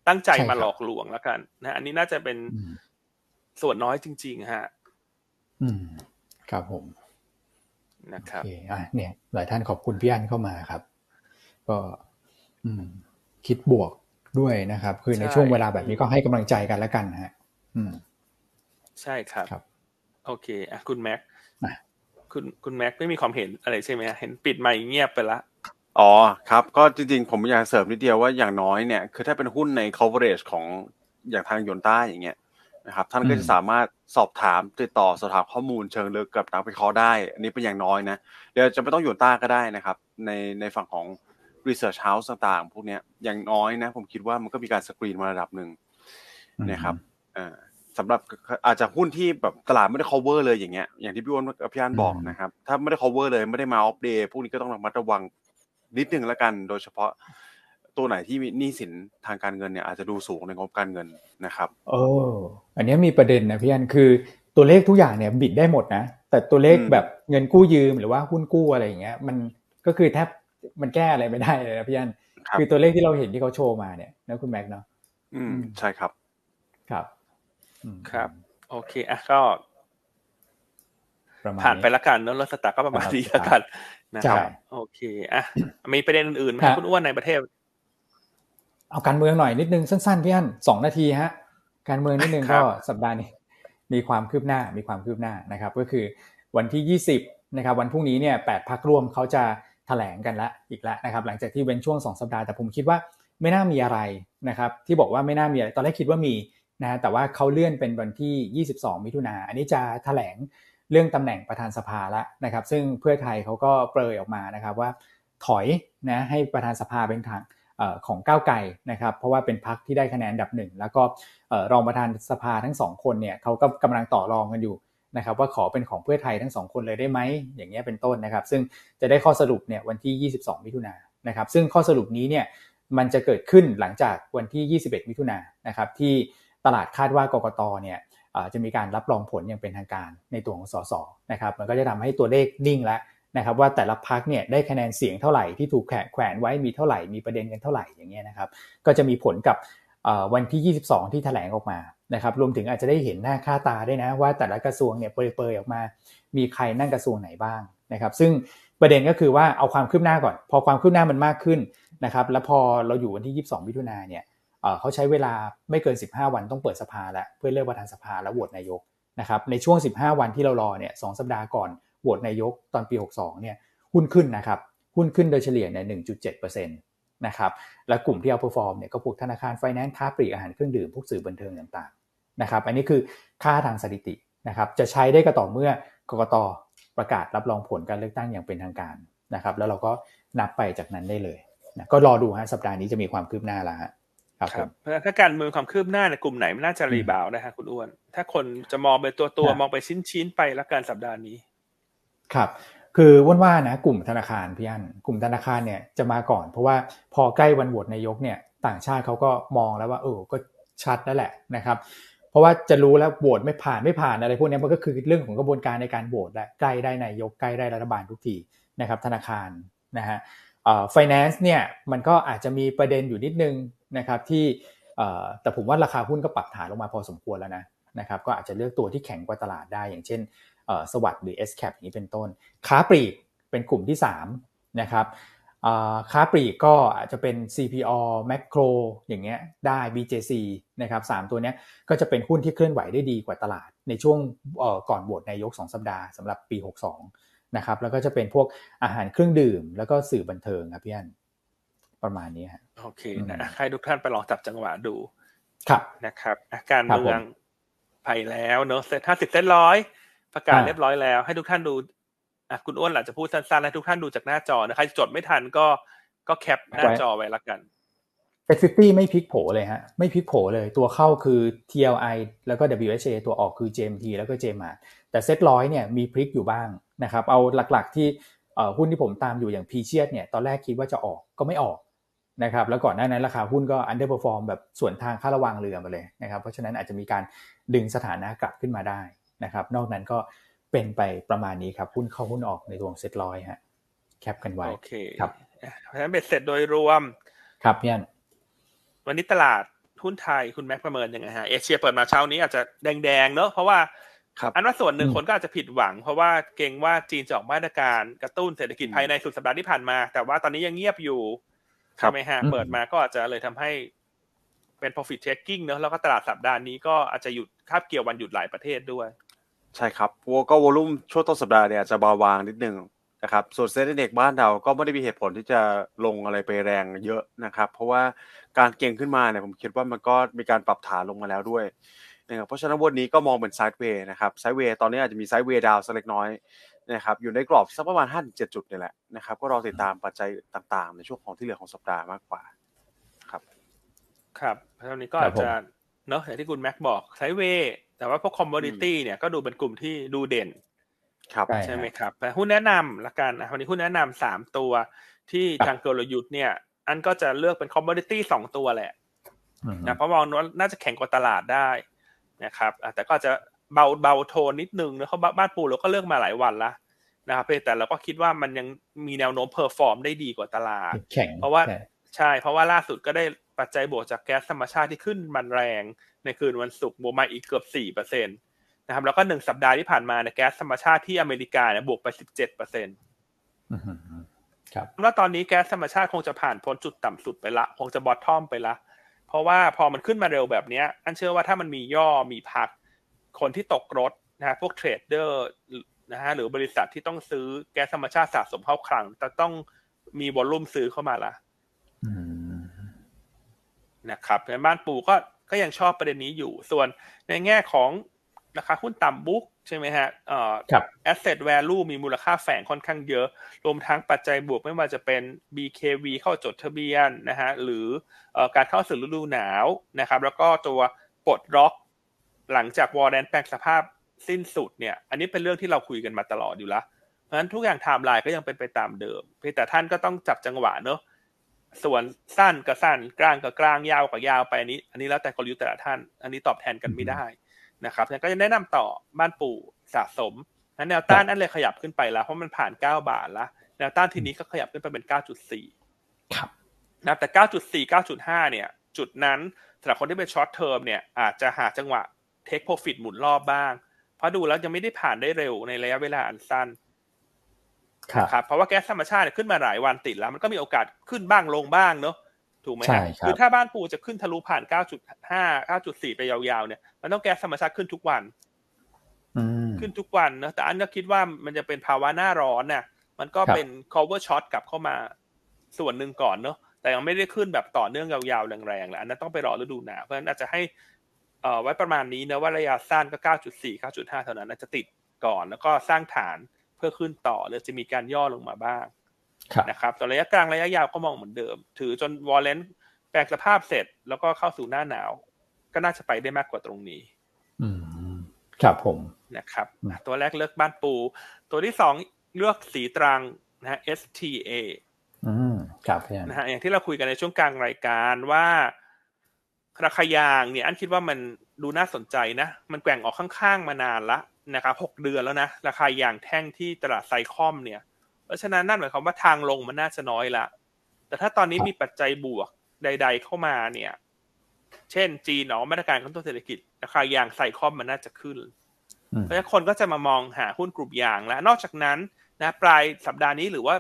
ตั้งใจมาหลอกลวงแล้วกัน นะอันนี้น่าจะเป็นส่วนน้อยจริง ๆ ฮะ อืม ครับผมนะครับอะเนี่ย หลายท่านขอบคุณพี่อันเข้ามาครับ ก็ อืม คิดบวกด้วยนะครับ คือในช่วงเวลาแบบนี้ก็ให้กำลังใจกันแล้วกันฮะ อืม ใช่ครับรบโอเคอะคุณแม็ก คุณคุณแม็กไม่มีความเห็นอะไรใช่ไหมเห็นปิดไมค์เงียบไปละอ๋อครับ ก็จริงๆ ผมอยากเสริมนิดเดียวว่าอย่างน้อยเนี่ย คือถ้าเป็นหุ้นใน coverage ของอย่างทางยนต้าอย่างเงี้ยนะครับ ท่านก็จะสามารถสอบถามติดต่อสอบถามข้อมูลเชิงลึกกับนักวิเคราะห์ได้ อันนี้เป็นอย่างน้อยนะเดี๋ยวจะไม่ต้องยนต้าก็ได้นะครับ ในในฝั่งของ research house ต่างๆ พวกนี้อย่างน้อยนะ ผมคิดว่ามันก็มีการสกรีนมาระดับหนึ่งนะครับ สำหรับอาจจะหุ้นที่แบบตลาดไม่ได้ cover เลยอย่างเงี้ยอย่างที่พี่อ้นพี่อันบอกนะครับ ถ้าไม่ได้ cover เลยไม่ได้มาอัปเดตพวกนี้ก็ต้องระมัดระวังนิดนึงแล้วกัน โดยเฉพาะตัวไหนที่มีหนี้สินทางการเงินเนี่ยอาจจะดูสูงในงบการเงินนะครับโอ้อันนี้มีประเด็นนะพี่อันคือตัวเลขทุกอย่างเนี่ยบิดได้หมดนะ แต่ตัวเลขแบบเงินกู้ยืมหรือว่าหุ้นกู้อะไรอย่างเงี้ย มันก็คือแทบมันแก้อะไรไม่ได้เลยนะพี่อันคือตัวเลขที่เราเห็นที่เขาโชว์มาเนี่ยนะคุณแม็กเนาะอืมใช่ครับ ครับ ครับ โอเคอะก็ผ่านไปละกันเนอะรถสตาร์ก็ประมาณนี้ละกันนะครับโอเคอะมีประเด็นอื่นไหมคุณอ้วนในประเทศ เอาการเมืองหน่อยนิดนึงสั้นๆพี่อันสองนาทีฮะ การเมืองนิดนึงก็สัปดาห์นี้ มีความคืบหน้ามีความคืบหน้านะครับ ก็คือวันที่ยี่สิบนะครับ วันพรุ่งนี้เนี่ยแปดพักร่วมเขาจะแถลงกันละอีกแล้วนะครับ หลังจากที่เว้นช่วงสองสัปดาห์แต่ผมคิดว่าไม่น่ามีอะไรนะครับ ที่บอกว่าไม่น่ามีอะไร ตอนแรกคิดว่ามี นะแต่ว่าเขาเลื่อนเป็นวันที่ 22 มิถุนาอันนี้จะถแถลงเรื่องตำแหน่งประธานสภาแล้วนะครับ ซึ่งเพื่อไทยเขาก็เปรยออกมานะครับว่าถอยนะให้ประธานสภาเป็นทางของก้าวไกลนะครับ เพราะว่าเป็นพักที่ได้คะแนนดับหนึ่งแล้วก็รองประธานสภาทั้งสองคนเนี่ยเขาก็กำลังต่อรองกันอยู่นะครับว่าขอเป็นของเพื่อไทยทั้งสองคนเลยได้ไหมอย่างเงี้ยเป็นต้นนะครับ ซึ่งจะได้ข้อสรุปเนี่ยวันที่ 22 มิถุนายนนะครับ ซึ่งข้อสรุปนี้เนี่ยมันจะเกิดขึ้นหลังจากวันที่ 21 มิถุนายนนะครับที่ ตลาดคาดว่ากกตเนี่ยจะมีการรับรองผลอย่างเป็นทางการในตัวของสสนะครับมันก็จะทำให้ตัวเลขนิ่งแล้วนะครับว่าแต่ละพักเนี่ยได้คะแนนเสียงเท่าไหร่ที่ถูกแขวนไว้มีเท่าไหร่มีประเด็นกันเท่าไหร่อย่างเงี้ยนะครับก็จะมีผลกับวันที่ 22 ที่แถลงออกมานะครับรวมถึงอาจจะได้เห็นหน้าค่าตาด้วยนะว่าแต่ละกระทรวงเนี่ยเปรยๆออกมา มีใครนั่งกระทรวงไหนบ้างนะครับซึ่งประเด็นก็คือว่าเอาความคืบหน้าก่อน พอความคืบหน้ามันมากขึ้นนะครับแล้วพอเราอยู่วันที่ 22มิถุนาเนี่ย เขาใช้เวลาไม่เกิน 15 วันต้องเปิดสภาแล้วเพื่อเลือกประธานสภาแล้วโหวตนายกนะครับในช่วง 15 วันที่เรารอเนี่ยสัปดาห์ก่อนโหวตนายกตอนปี 62เนี่ยหุ้นขึ้นนะครับหุ้นขึ้นโดยเฉลี่ยเนี่ย1.7%นะครับและกลุ่มที่ outperform เนี่ยก็พวกธนาคารไฟแนนซ์ค้าปลีกอาหารเครื่องดื่มพวกสื่อบันเทิงต่างๆนะครับอันนี้คือค่าทางสถิตินะครับจะใช้ได้ก็ต่อเมื่อกกตประกาศรับรองผลการเลือกตั้งอย่างเป็นทางการนะครับแล้วเราก็นับไปจากนั้นได้เลยนะก็รอดูฮะสัปดาห์นี้จะมีความคืบหน้าแล้วฮะ ครับเพราะถ้าการเมืองความคืบหน้าในกลุ่มไหนไม่น่าจะรีบาวนะฮะคุณอ้วน ถ้าคนจะมองเป็นตัวตัวมองไปชิ้นชิ้นไปแล้วกันสัปดาห์นี้ ครับ คือว่นว่านะ กลุ่มธนาคารพี่อันกลุ่มธนาคารเนี่ยจะมาก่อน เพราะว่าพอใกล้วันโหวตนายกเนี่ย ต่างชาติเขาก็มองแล้วว่าเออก็ชัดแล้วแหละนะครับ เพราะว่าจะรู้แล้วโหวตไม่ผ่านไม่ผ่านอะไรพวกนี้มันก็คือเรื่องของกระบวนการในการโหวตแหละใกล้ได้นายกใกล้ได้รัฐบาลทุกทีนะครับ ธนาคารนะฮะเอ่อ finance เนี่ยมันก็อาจจะมีประเด็นอยู่นิดนึง นะครับที่แต่ผมว่าราคาหุ้นก็ปรับฐานลงมาพอสมควรแล้วนะนะครับก็อาจจะเลือกตัวที่แข็งกว่าตลาดได้ อย่างเช่นสวัสด์หรือ S cap อย่างนี้เป็นต้น ค้าปลีกเป็นกลุ่มที่3นะครับค้าปลีกก็อาจจะเป็น CPO Macro อย่างเงี้ยได้ BJC นะครับสตัวนี้ก็จะเป็นหุ้นที่เคลื่อนไหวได้ดีกว่าตลาด ในช่วงก่อนโหวตนายก 2 สัปดาห์สำหรับปี 62นะครับแล้วก็จะเป็นพวกอาหารเครื่องดื่ม แล้วก็สื่อบันเทิงครับพี่อัน ประมาณนี้ฮะโอเคนะให้ทุกท่านไปลองจับจังหวะดูครับนะครับอ่าการเมืองไปแล้วเนอะเซ็ตห้าสิบเซ็ตร้อยประกาศเรียบร้อยแล้ว ให้ทุกท่านดูอะคุณอ้วนหลังจะพูดสั้นๆให้ทุกท่านดูจากหน้าจอนะใครจดไม่ทันก็ก็ cap หน้าจอไว้ละกันเอ็กซิตี้ไม่พลิกโผเลยฮะไม่พลิกโผเลยตัวเข้าคือ TLI แล้วก็ WHA ตัวออกคือ JMT แล้วก็ JMart แต่เซ็ตร้อยเนี่ยมีพลิกอยู่บ้างนะครับ เอาหลักๆที่หุ้นที่ผมตามอยู่อย่างพรีเชียสเนี่ยตอนแรกคิดว่าจะออกก็ไม่ออก นะครับแล้วก่อนหน้านั้นราคาหุ้นก็ underperform แบบสวนทางค่าระวางเรือมาเลยนะครับเพราะฉะนั้นอาจจะมีการดึงสถานะกลับขึ้นมาได้นะครับนอกนั้นก็เป็นไปประมาณนี้ครับหุ้นเข้าหุ้นออกในตัวเซ็ตร้อยฮะ cap กันไว้โอเคครับเพราะฉะนั้นเบ็ดเสร็จโดยรวมครับพี่อันวันนี้ตลาดหุ้นไทยคุณแม็กประเมินยังไงฮะเอเชียเปิดมาเช้านี้อาจจะแดงๆเนอะเพราะว่าอันว่าส่วนหนึ่งคนก็อาจจะผิดหวัง เพราะว่าเกรงว่าจีนจะออกมาตรการกระตุ้นเศรษฐกิจภายในสุดสัปดาห์ที่ผ่านมา แต่ว่าตอนนี้ยังเงียบอยู่ ใช่ไหมฮะเปิดมาก็อาจจะเลยทำให้เป็น profit taking เนอะแล้วก็ตลาดสัปดาห์นี้ก็อาจจะหยุดคาบเกี่ยววันหยุดหลายประเทศด้วย ใช่ครับวก็วอลุ่มช่วงต้นสัปดาห์เนี่ยจะเบาบางนิดนึงนะครับส่วน SET Index บ้านเราก็ไม่ได้มีเหตุผลที่จะลงอะไรไปแรงเยอะนะครับ เพราะว่าการเก็งขึ้นมาเนี่ยผมคิดว่ามันก็มีการปรับฐานลงมาแล้วด้วยนะครับเพราะฉะนั้นวันนี้ก็มองเป็น sideway นะครับ sideway ตอนนี้อาจจะมี sideway down สักเล็กน้อย นะครับอยู่ในกรอบสักประมาณห้าเจ็ดจุดนี่แหละนะครับก็รอติดตามปัจจัยต่างๆ ในช่วงของที่เหลือของสัปดาห์มากกว่าครับ ครับเท่านี้ก็อาจจะเนาะอย่างที่คุณแม็กบอก sideway แต่ว่าพวก commodity เนี่ยก็ดูเป็นกลุ่มที่ดูเด่น ครับใช่ไหมครับแต่หุ้นแนะนำละกันวันนี้หุ้นแนะนำสามตัวที่ทางกลยุทธ์เนี่ย อันก็จะเลือกเป็น commodity สองตัวแหละนะเพราะมองว่าน่าจะแข็งกว่าตลาดได้นะครับแต่ก็จะ เบาเบาโทนนิดนึงนะเขาบ้านปูเราก็เลือกมาหลายวันละนะครับแต่เราก็คิดว่ามันยังมีแนวโน้ม perform ได้ดีกว่าตลาดเพราะว่าใช่ เพราะว่าล่าสุดก็ได้ปัจจัยบวกจากแก๊สธรรมชาติที่ขึ้นมันแรงในคืนวันศุกร์บวกมาอีกเกือบสี่เปอร์เซ็นต์นะครับแล้วก็หนึ่งสัปดาห์ที่ผ่านมาเนี่ยแก๊สธรรมชาติที่อเมริกาเนี่ยบวกไปสิบเจ็ดเปอร์เซ็นต์ครับว่าตอนนี้แก๊สธรรมชาติคงจะผ่านพ้นจุดต่ำสุดไปละ คงจะ bottom ไปละ เพราะว่าพอมันขึ้นมาเร็วแบบนี้อันเชื่อว่าถ้ามันมีย่อมีพัก คนที่ตกรถนะฮะพวก trader นะฮะหรือบริษัทที่ต้องซื้อแก๊สธรรมชาติสะสมเข้าคลังจะต้องมี volume ซื้อเข้ามาละนะครับในบ้านปูก็ก็ยังชอบประเด็นนี้อยู่ ส่วนในแง่ของราคาหุ้นต่ำ book ใช่ไหมฮะเอ่อ asset value มีมูลค่าแฝงค่อนข้างเยอะ รวมทั้งปัจจัยบวกไม่ว่าจะเป็น BKV เข้าจดทะเบียนนะฮะหรือการเข้าสู่ฤดูหนาวนะครับ แล้วก็ตัวปลดล็อก หลังจากวอร์แดนแปลงสภาพสิ้นสุดเนี่ย อันนี้เป็นเรื่องที่เราคุยกันมาตลอดอยู่แล้วเพราะฉะนั้นทุกอย่างไทม์ไลน์ก็ยังเป็นไปตามเดิม เพียงแต่ท่านก็ต้องจับจังหวะเนอะส่วนสั้นกับสั้นกลางกับกลางยาวกับยาวไปอันนี้ อันนี้แล้วแต่กลยุทธ์แต่ละท่าน อันนี้ตอบแทนกันไม่ได้นะครับก็จะแนะนำต่อบ้านปูสะสมนั้นแนวต้านนั่นเลยขยับขึ้นไปแล้วเพราะมันผ่านเก้าบาทแล้วแนวต้านทีนี้ก็ขยับขึ้นไปเป็นเก้าจุดสี่ครับนะแต่เก้าจุดสี่เก้าจุดห้าเนี่ย จุดนั้นสำหรับคนที่เป็น short term เนี่ยอาจจะหาจังหวะ take profit หมุนรอบบ้าง เพราะดูแล้วยังไม่ได้ผ่านได้เร็วในระยะเวลาอันสั้นครับเพราะว่าแก๊สธรรมชาติขึ้นมาหลายวันติดแล้ว มันก็มีโอกาสขึ้นบ้างลงบ้างเนาะถูกไหมครับคือถ้าบ้านปูจะขึ้นทะลุผ่าน 9.5 9.4 ไปยาวๆเนี่ยมันต้องแก๊สธรรมชาติขึ้นทุกวันขึ้นทุกวันนะแต่อันนี้คิดว่ามันจะเป็นภาวะหน้าร้อนเนี่ยมันก็เป็น cover shot กลับเข้ามาส่วนหนึ่งก่อนเนาะแต่ยังไม่ได้ขึ้นแบบต่อเนื่องยาวๆแรงๆแหละอันนั้นต้องไปรอฤดูหนาวเพราะฉะนั้นอาจจะให้เอ่อ ไว้ประมาณนี้นะว่าระยะสั้นก็ 9.4 9.5 เท่านั้นอาจจะติดก่อนแล้วก็สร้างฐานเพื่อขึ้นต่อหรือจะมีการย่อลงมาบ้างนะครับต่อระยะกลางระยะยาวก็มองเหมือนเดิม ถือจนวอลเลนแปลงสภาพเสร็จแล้วก็เข้าสู่หน้าหนาว ก็น่าจะไปได้มากกว่าตรงนี้ อืมครับผมนะครับ ตัวแรกเลือกบ้านปู ตัวที่สองเลือกสีตรังนะฮะ STA อืมครับนะฮะอย่างที่เราคุยกันในช่วงกลางรายการว่า ราคายางเนี่ยอันคิดว่ามันดูน่าสนใจนะ มันแกว่งออกข้างๆมานานละนะครับหกเดือนแล้วนะ ราคายางแท่งที่ตลาดไซคอมเนี่ย เพราะฉะนั้นนั่นหมายความว่าทางลงมันน่าจะน้อยละ แต่ถ้าตอนนี้มีปัจจัยบวกใด ๆ เข้ามาเนี่ย เช่นจีนออกมาตรการกระตุ้นเศรษฐกิจ ราคายางไซคอมมันน่าจะขึ้น เพราะฉะนั้นคนก็จะมามองหาหุ้นกลุ่มยางแล้ว นอกจากนั้นนะปลายสัปดาห์นี้หรือว่า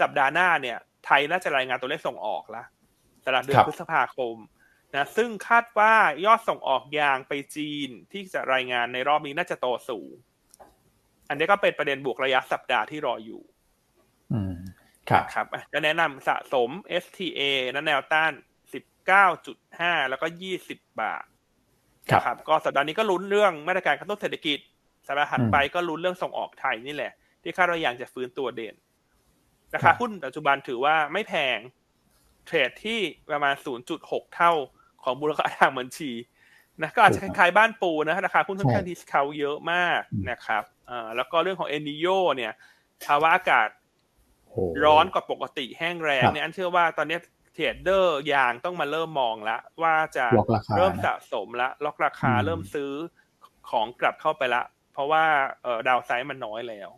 สัปดาห์หน้าเนี่ย ไทยน่าจะรายงานตัวเลขส่งออกละตลาดเดือนพฤษภาคม นะซึ่งคาดว่ายอดส่งออกยางไปจีนที่จะรายงานในรอบนี้น่าจะโตสูง อันนี้ก็เป็นประเด็นบวกระยะสัปดาห์ที่รออยู่ อืม ครับครับจะแนะนำสะสม STA นะแนวต้าน19.5แล้วก็20บาท ครับก็สัปดาห์นี้ก็ลุ้นเรื่องมาตรการกระตุ้นเศรษฐกิจสัปดาห์ถัดไปก็ลุ้นเรื่องส่งออกไทยนี่แหละ ที่คาดว่าอย่างจะฟื้นตัวเด่นราคาหุ้นปัจจุบันถือว่าไม่แพง trade ที่ประมาณ 0.6 เท่า ของมูลค่าทางบัญชีนะก็อาจจะคล้ายๆบ้านปูนะราคาหุ้นค่อนข้าง discount เยอะมากนะครับอ่าแล้วก็เรื่องของเอลนีโญเนี่ยภาวะอากาศร้อนกว่าปกติแห้งแล้งเนี่ยอันเชื่อว่าตอนนี้ trader ยางต้องมาเริ่มมองแล้วว่าจะเริ่มสะสมละล็อกราคาเริ่มซื้อของกลับเข้าไปละ เพราะว่าเออ downside มันน้อยแล้ว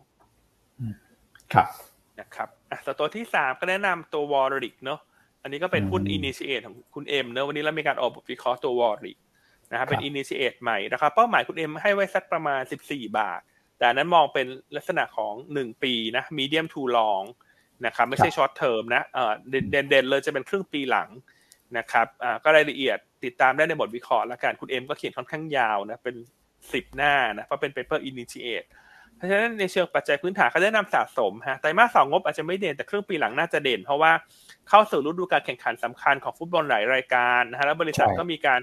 ครับนะครับอะตัวที่สามก็แนะนำตัว WARRIX เนาะ อันนี้ก็เป็นหุ้น initiate ของคุณเอ็มเนอะวันนี้เรามีการออกบทวิเคราะห์ตัว WARRIX นะครับเป็น initiate ใหม่นะครับเป้าหมายคุณเอ็มให้ไว้สักประมาณ 14 บาท แต่นั้นมองเป็นลักษณะของ 1 ปีนะ medium to long นะครับไม่ใช่ short term นะเออเด่นเด่นเลยจะเป็นครึ่งปีหลังนะครับอ่าก็รายละเอียดติดตามได้ในบทวิเคราะห์ละกันคุณเอ็มก็เขียนค่อนข้างยาวนะเป็น 10 หน้านะเพราะเป็น paper initiate เพราะฉะนั้นในเชิงปัจจัยพื้นฐานเขาแนะนำสะสมฮะไตรมาสสองงบอาจจะไม่เด่นแต่ครึ่งปีหลังน่าจะเด่น เพราะว่าเข้าสู่ฤดูการแข่งขันสำคัญของฟุตบอลหลายรายการนะฮะแล้วบริษัทก็มีการ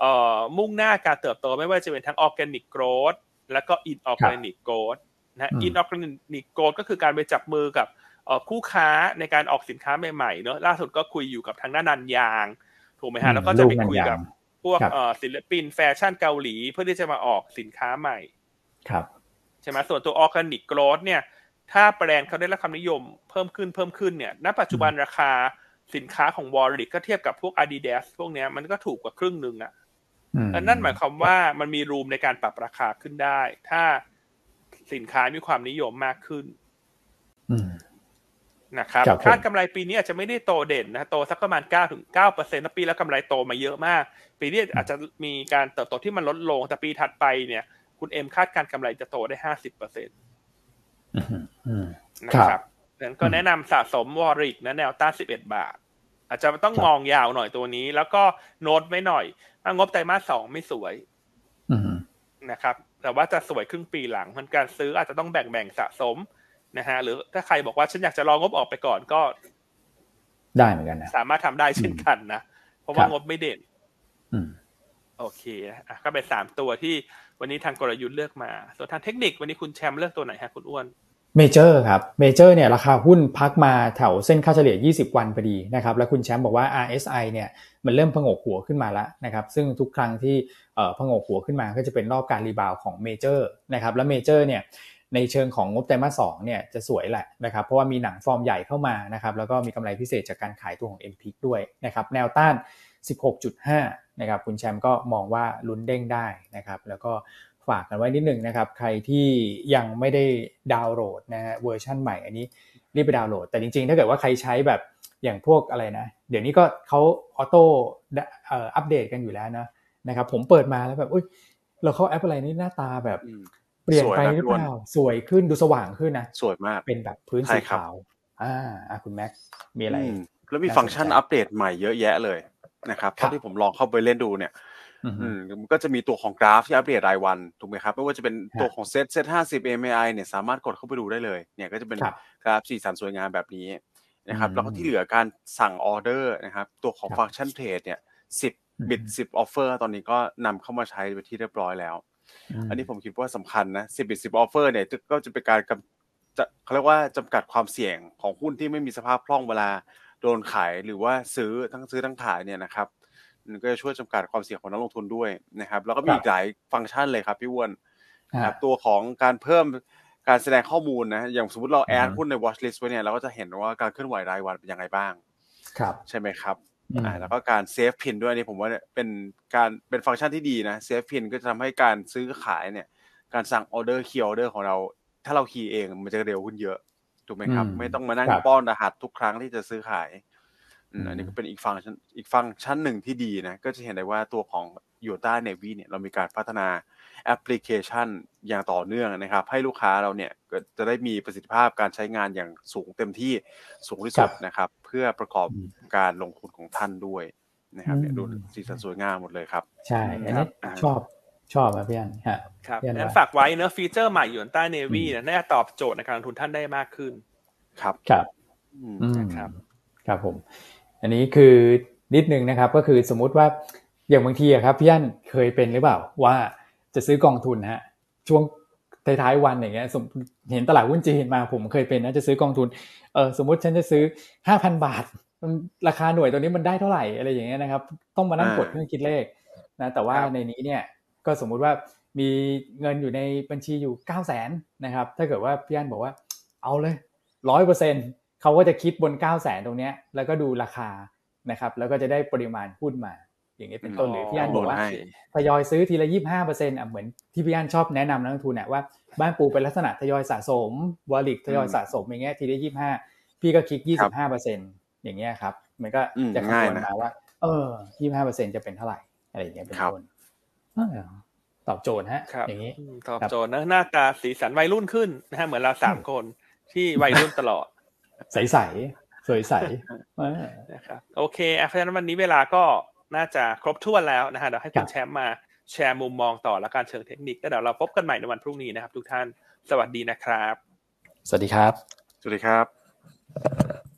เอ่อมุ่งหน้าการเติบโตไม่ว่าจะเป็นทั้ง organic growth แล้วก็ inorganic growth นะ inorganic growth ก็คือการไปจับมือกับคู่ค้าในการออกสินค้าใหม่ๆเนอะล่าสุดก็คุยอยู่กับทางด้านนันยาง ถูกไหมฮะแล้วก็จะไปคุยกับพวกศิลปินแฟชั่นเกาหลี เพื่อที่จะมาออกสินค้าใหม่ ครับ ใช่ไหมส่วนตัว organic growth เนี่ย ถ้าแบรนด์เขาได้รับความนิยมเพิ่มขึ้นเพิ่มขึ้นเนี่ย ณ ปัจจุบันราคาสินค้าของ WARRIX ก็เทียบกับพวก Adidas พวกเนี้ยมันก็ถูกกว่าครึ่งหนึ่งอะนั่นหมายความว่ามันมี room ในการปรับราคาขึ้นได้ ถ้าสินค้ามีความนิยมมากขึ้นนะครับคาดกำไรปีนี้อาจจะไม่ได้โตเด่นนะโตสักประมาณเก้าถึงเก้าเปอร์เซ็นต์ปีแล้วกำไรโตมาเยอะมาก ปีนี้อาจจะมีการเติบโตที่มันลดลงแต่ปีถัดไปเนี่ย คุณเอ็มคาดการกำไรจะโตได้ห้าสิบเปอร์เซ็นต์นะครับนั้นก็แนะนำสะสมวอริกนะแนวต้านสิบเอ็ดบาท อาจจะต้องมองยาวหน่อยตัวนี้ แล้วก็โน้ตไม่หน่อยว่างบไตรมาสสองไม่สวยนะครับ แต่ว่าจะสวยครึ่งปีหลังมันการซื้ออาจจะต้องแบ่งแบ่งสะสมนะฮะ หรือถ้าใครบอกว่าฉันอยากจะรองบออกไปก่อนก็ ได้เหมือนกันนะ สามารถทำได้เช่นกันนะ เพราะว่างบไม่เด่น โอเคอะก็เป็นสามตัวที่วันนี้ทางกลยุทธ์เลือกมา ส่วนทางเทคนิควันนี้คุณแชมป์เลือกตัวไหนฮะคุณอ้วนเมเจอร์ครับเมเจอร์เนี่ยราคาหุ้นพักมาแถวเส้นค่าเฉลี่ย 20 วันพอดีนะครับแล้วคุณแชมป์บอกว่า RSI เนี่ยมันเริ่มผงกหัวขึ้นมาแล้วนะครับซึ่งทุกครั้งที่เอ่อผงกหัวขึ้นมาก็จะเป็นรอบการ rebound ของเมเจอร์นะครับแล้วเมเจอร์เนี่ยในเชิงของงบไตรมาสสองเนี่ยจะสวยแหละนะครับเพราะว่ามีหนังฟอร์มใหญ่เข้ามานะครับแล้วก็มีกำไรพิเศษจากการขายตัวของ m p ด้วยนะครับแนวต้าน 16.5 นะครับคุณแชมป์ก็มองว่าลุ้นเด้งได้นะครับ แล้วก็ฝากกันไว้นิดนึงนะครับ ใครที่ยังไม่ได้ดาวน์โหลดนะฮะเวอร์ชันใหม่อันนี้รีบไปดาวน์โหลด แต่จริงๆ ถ้าเกิดว่าใครใช้แบบอย่างพวกอะไรนะ เดี๋ยวนี้ก็เขาออโต้อัปเดตกันอยู่แล้วนะนะครับผมเปิดมาแล้วแบบอุ้ยเราเข้าแอปอะไรนี่หน้าตาแบบเปลี่ยนไปหรือเปล่าสวยขึ้นดูสว่างขึ้นนะสวยมากเป็นแบบพื้นสีขาวอ่าอ่าคุณแม็กมีอะไร แล้วมีฟังก์ชันอัปเดตใหม่เยอะแยะเลย นะครับเท่าที่ผมลองเข้าไปเล่นดูเนี่ยอืมก็จะมีตัวของกราฟที่อัปเดตรายวันถูกไหมครับไม่ว่าจะเป็นตัวของ SET SET ห้าสิบ MAI เนี่ยสามารถกดเข้าไปดูได้เลย เนี่ยก็จะเป็นกราฟสีสันสวยงามแบบนี้นะครับแล้วก็ที่เหลือการสั่งออเดอร์นะครับตัวของฟังก์ชัน trade เนี่ยสิบ bid สิบ offer ตอนนี้ก็นำเข้ามาใช้ไปที่เรียบร้อยแล้ว อันนี้ผมคิดว่าสำคัญนะสิบ bid สิบ offer เนี่ยก็จะเป็นการจะเขาเรียกว่าจำกัดความเสี่ยงของหุ้นที่ไม่มีสภาพคล่องเวลา โดนขายหรือว่าซื้อทั้งซื้อทั้งขายเนี่ยนะครับมันก็จะช่วยจำกัดความเสี่ยงของนักลงทุนด้วยนะครับ แล้วก็มีหลายฟังก์ชันเลยครับพี่วอนนะครับตัวของการเพิ่มการแสดงข้อมูลนะอย่างสมมติเรา add หุ้นใน watch list ไว้เนี่ยเราก็จะเห็นว่าการเคลื่อนไหวรายวันเป็นยังไงบ้าง ครับ ใช่ไหมครับอ่าแล้วก็การ save PIN ด้วยนี่ผมว่าเป็นการเป็นฟังก์ชันที่ดีนะ save PIN ก็จะทำให้การซื้อขายเนี่ย การสั่ง order key order ของเรา ถ้าเรา key เองมันจะเร็วขึ้นเยอะ ถูกไหมครับ ไม่ต้องมานั่งป้อนรหัสทุกครั้งที่จะซื้อขายอันนี้ก็เป็นอีกฟังก์ชันอีกฟังก์ชันหนึ่งที่ดีนะ ก็จะเห็นได้ว่าตัวของยูต้าเนวีเนี่ยเรามีการพัฒนาแอปพลิเคชันอย่างต่อเนื่องนะครับ ให้ลูกค้าเราเนี่ยก็จะได้มีประสิทธิภาพการใช้งานอย่างสูงเต็มที่สูงที่สุดนะครับ เพื่อประกอบการลงทุนของท่านด้วยนะครับเนี่ยดูสีสันสวยงามหมดเลยครับ ใช่อันนี้ชอบ ชอบครับพี่อันครับครับงั้นฝากไว้เนื้อฟีเจอร์ใหม่อยู่ใต้เนวีน่าจะตอบโจทย์ในการลงทุนท่านได้มากขึ้น ครับครับนะครับ ครับผม อันนี้คือนิดนึงนะครับ ก็คือสมมุติว่าอย่างบางทีครับพี่อันเคยเป็นหรือเปล่า ว่าจะซื้อกองทุนฮะ ช่วงท้ายๆวันอย่างเงี้ยเห็นตลาดหุ้นจีนมาผมเคยเป็นนะจะซื้อกองทุนเออสมมติฉันจะซื้อห้าพันบาทราคาหน่วยตัวนี้มันได้เท่าไหร่อะไรอย่างเงี้ยนะครับ ต้องมานั่งกดเครื่องคิดเลขนะแต่ว่าในนี้เนี่ย ก็สมมุติว่ามีเงินอยู่ในบัญชีอยู่เก้าแสนนะครับถ้าเกิดว่าพี่อันบอกว่าเอาเลยร้อยเปอร์เซ็นต์เขาก็จะคิดบน 9 0 0แสนตรงนี้แล้วก็ดูราคานะครับแล้วก็จะได้ปริมาณหุ้นมา อย่างนี้เป็นต้นหรือพี่อันบอกว่าทยอยซื้อทีละ25เปอร์เซ็นต์อะเหมือนที่พี่อันชอบแนะนำนักลงทุนเนี่ยว่าบ้านปูเป็นลักษณะทยอยสะสมวอลิกทยอยสะสมอย่างเงี้ยทีละ25พี่ก็คลิก25เปอร์เซ็นต์อย่างเงี้ยครับมันก็จะคำนวณมาว่า เออ25เปอร์เซ็นต์จะเป็นเท่าไหร่อะไรอย่างเงี้ยเป็นต้น ตอบโจทย์ฮะ อย่างนี้ ตอบโจทย์นะหน้าตาสีสันวัยรุ่นขึ้นนะฮะเหมือนเราสามคนที่วัยรุ่นตลอด ใสใสสวยใสนะครับโอเคเพราะฉะนั้นวันนี้เวลาก็น่าจะครบถ้วนแล้วนะฮะเดี๋ยวให้คุณแชมป์มาแชร์มุมมองต่อและการเชิงเทคนิคแล้วเดี๋ยวเราพบกันใหม่ในวันพรุ่งนี้นะครับ ทุกท่านสวัสดีนะครับ สวัสดีครับ สวัสดีครับ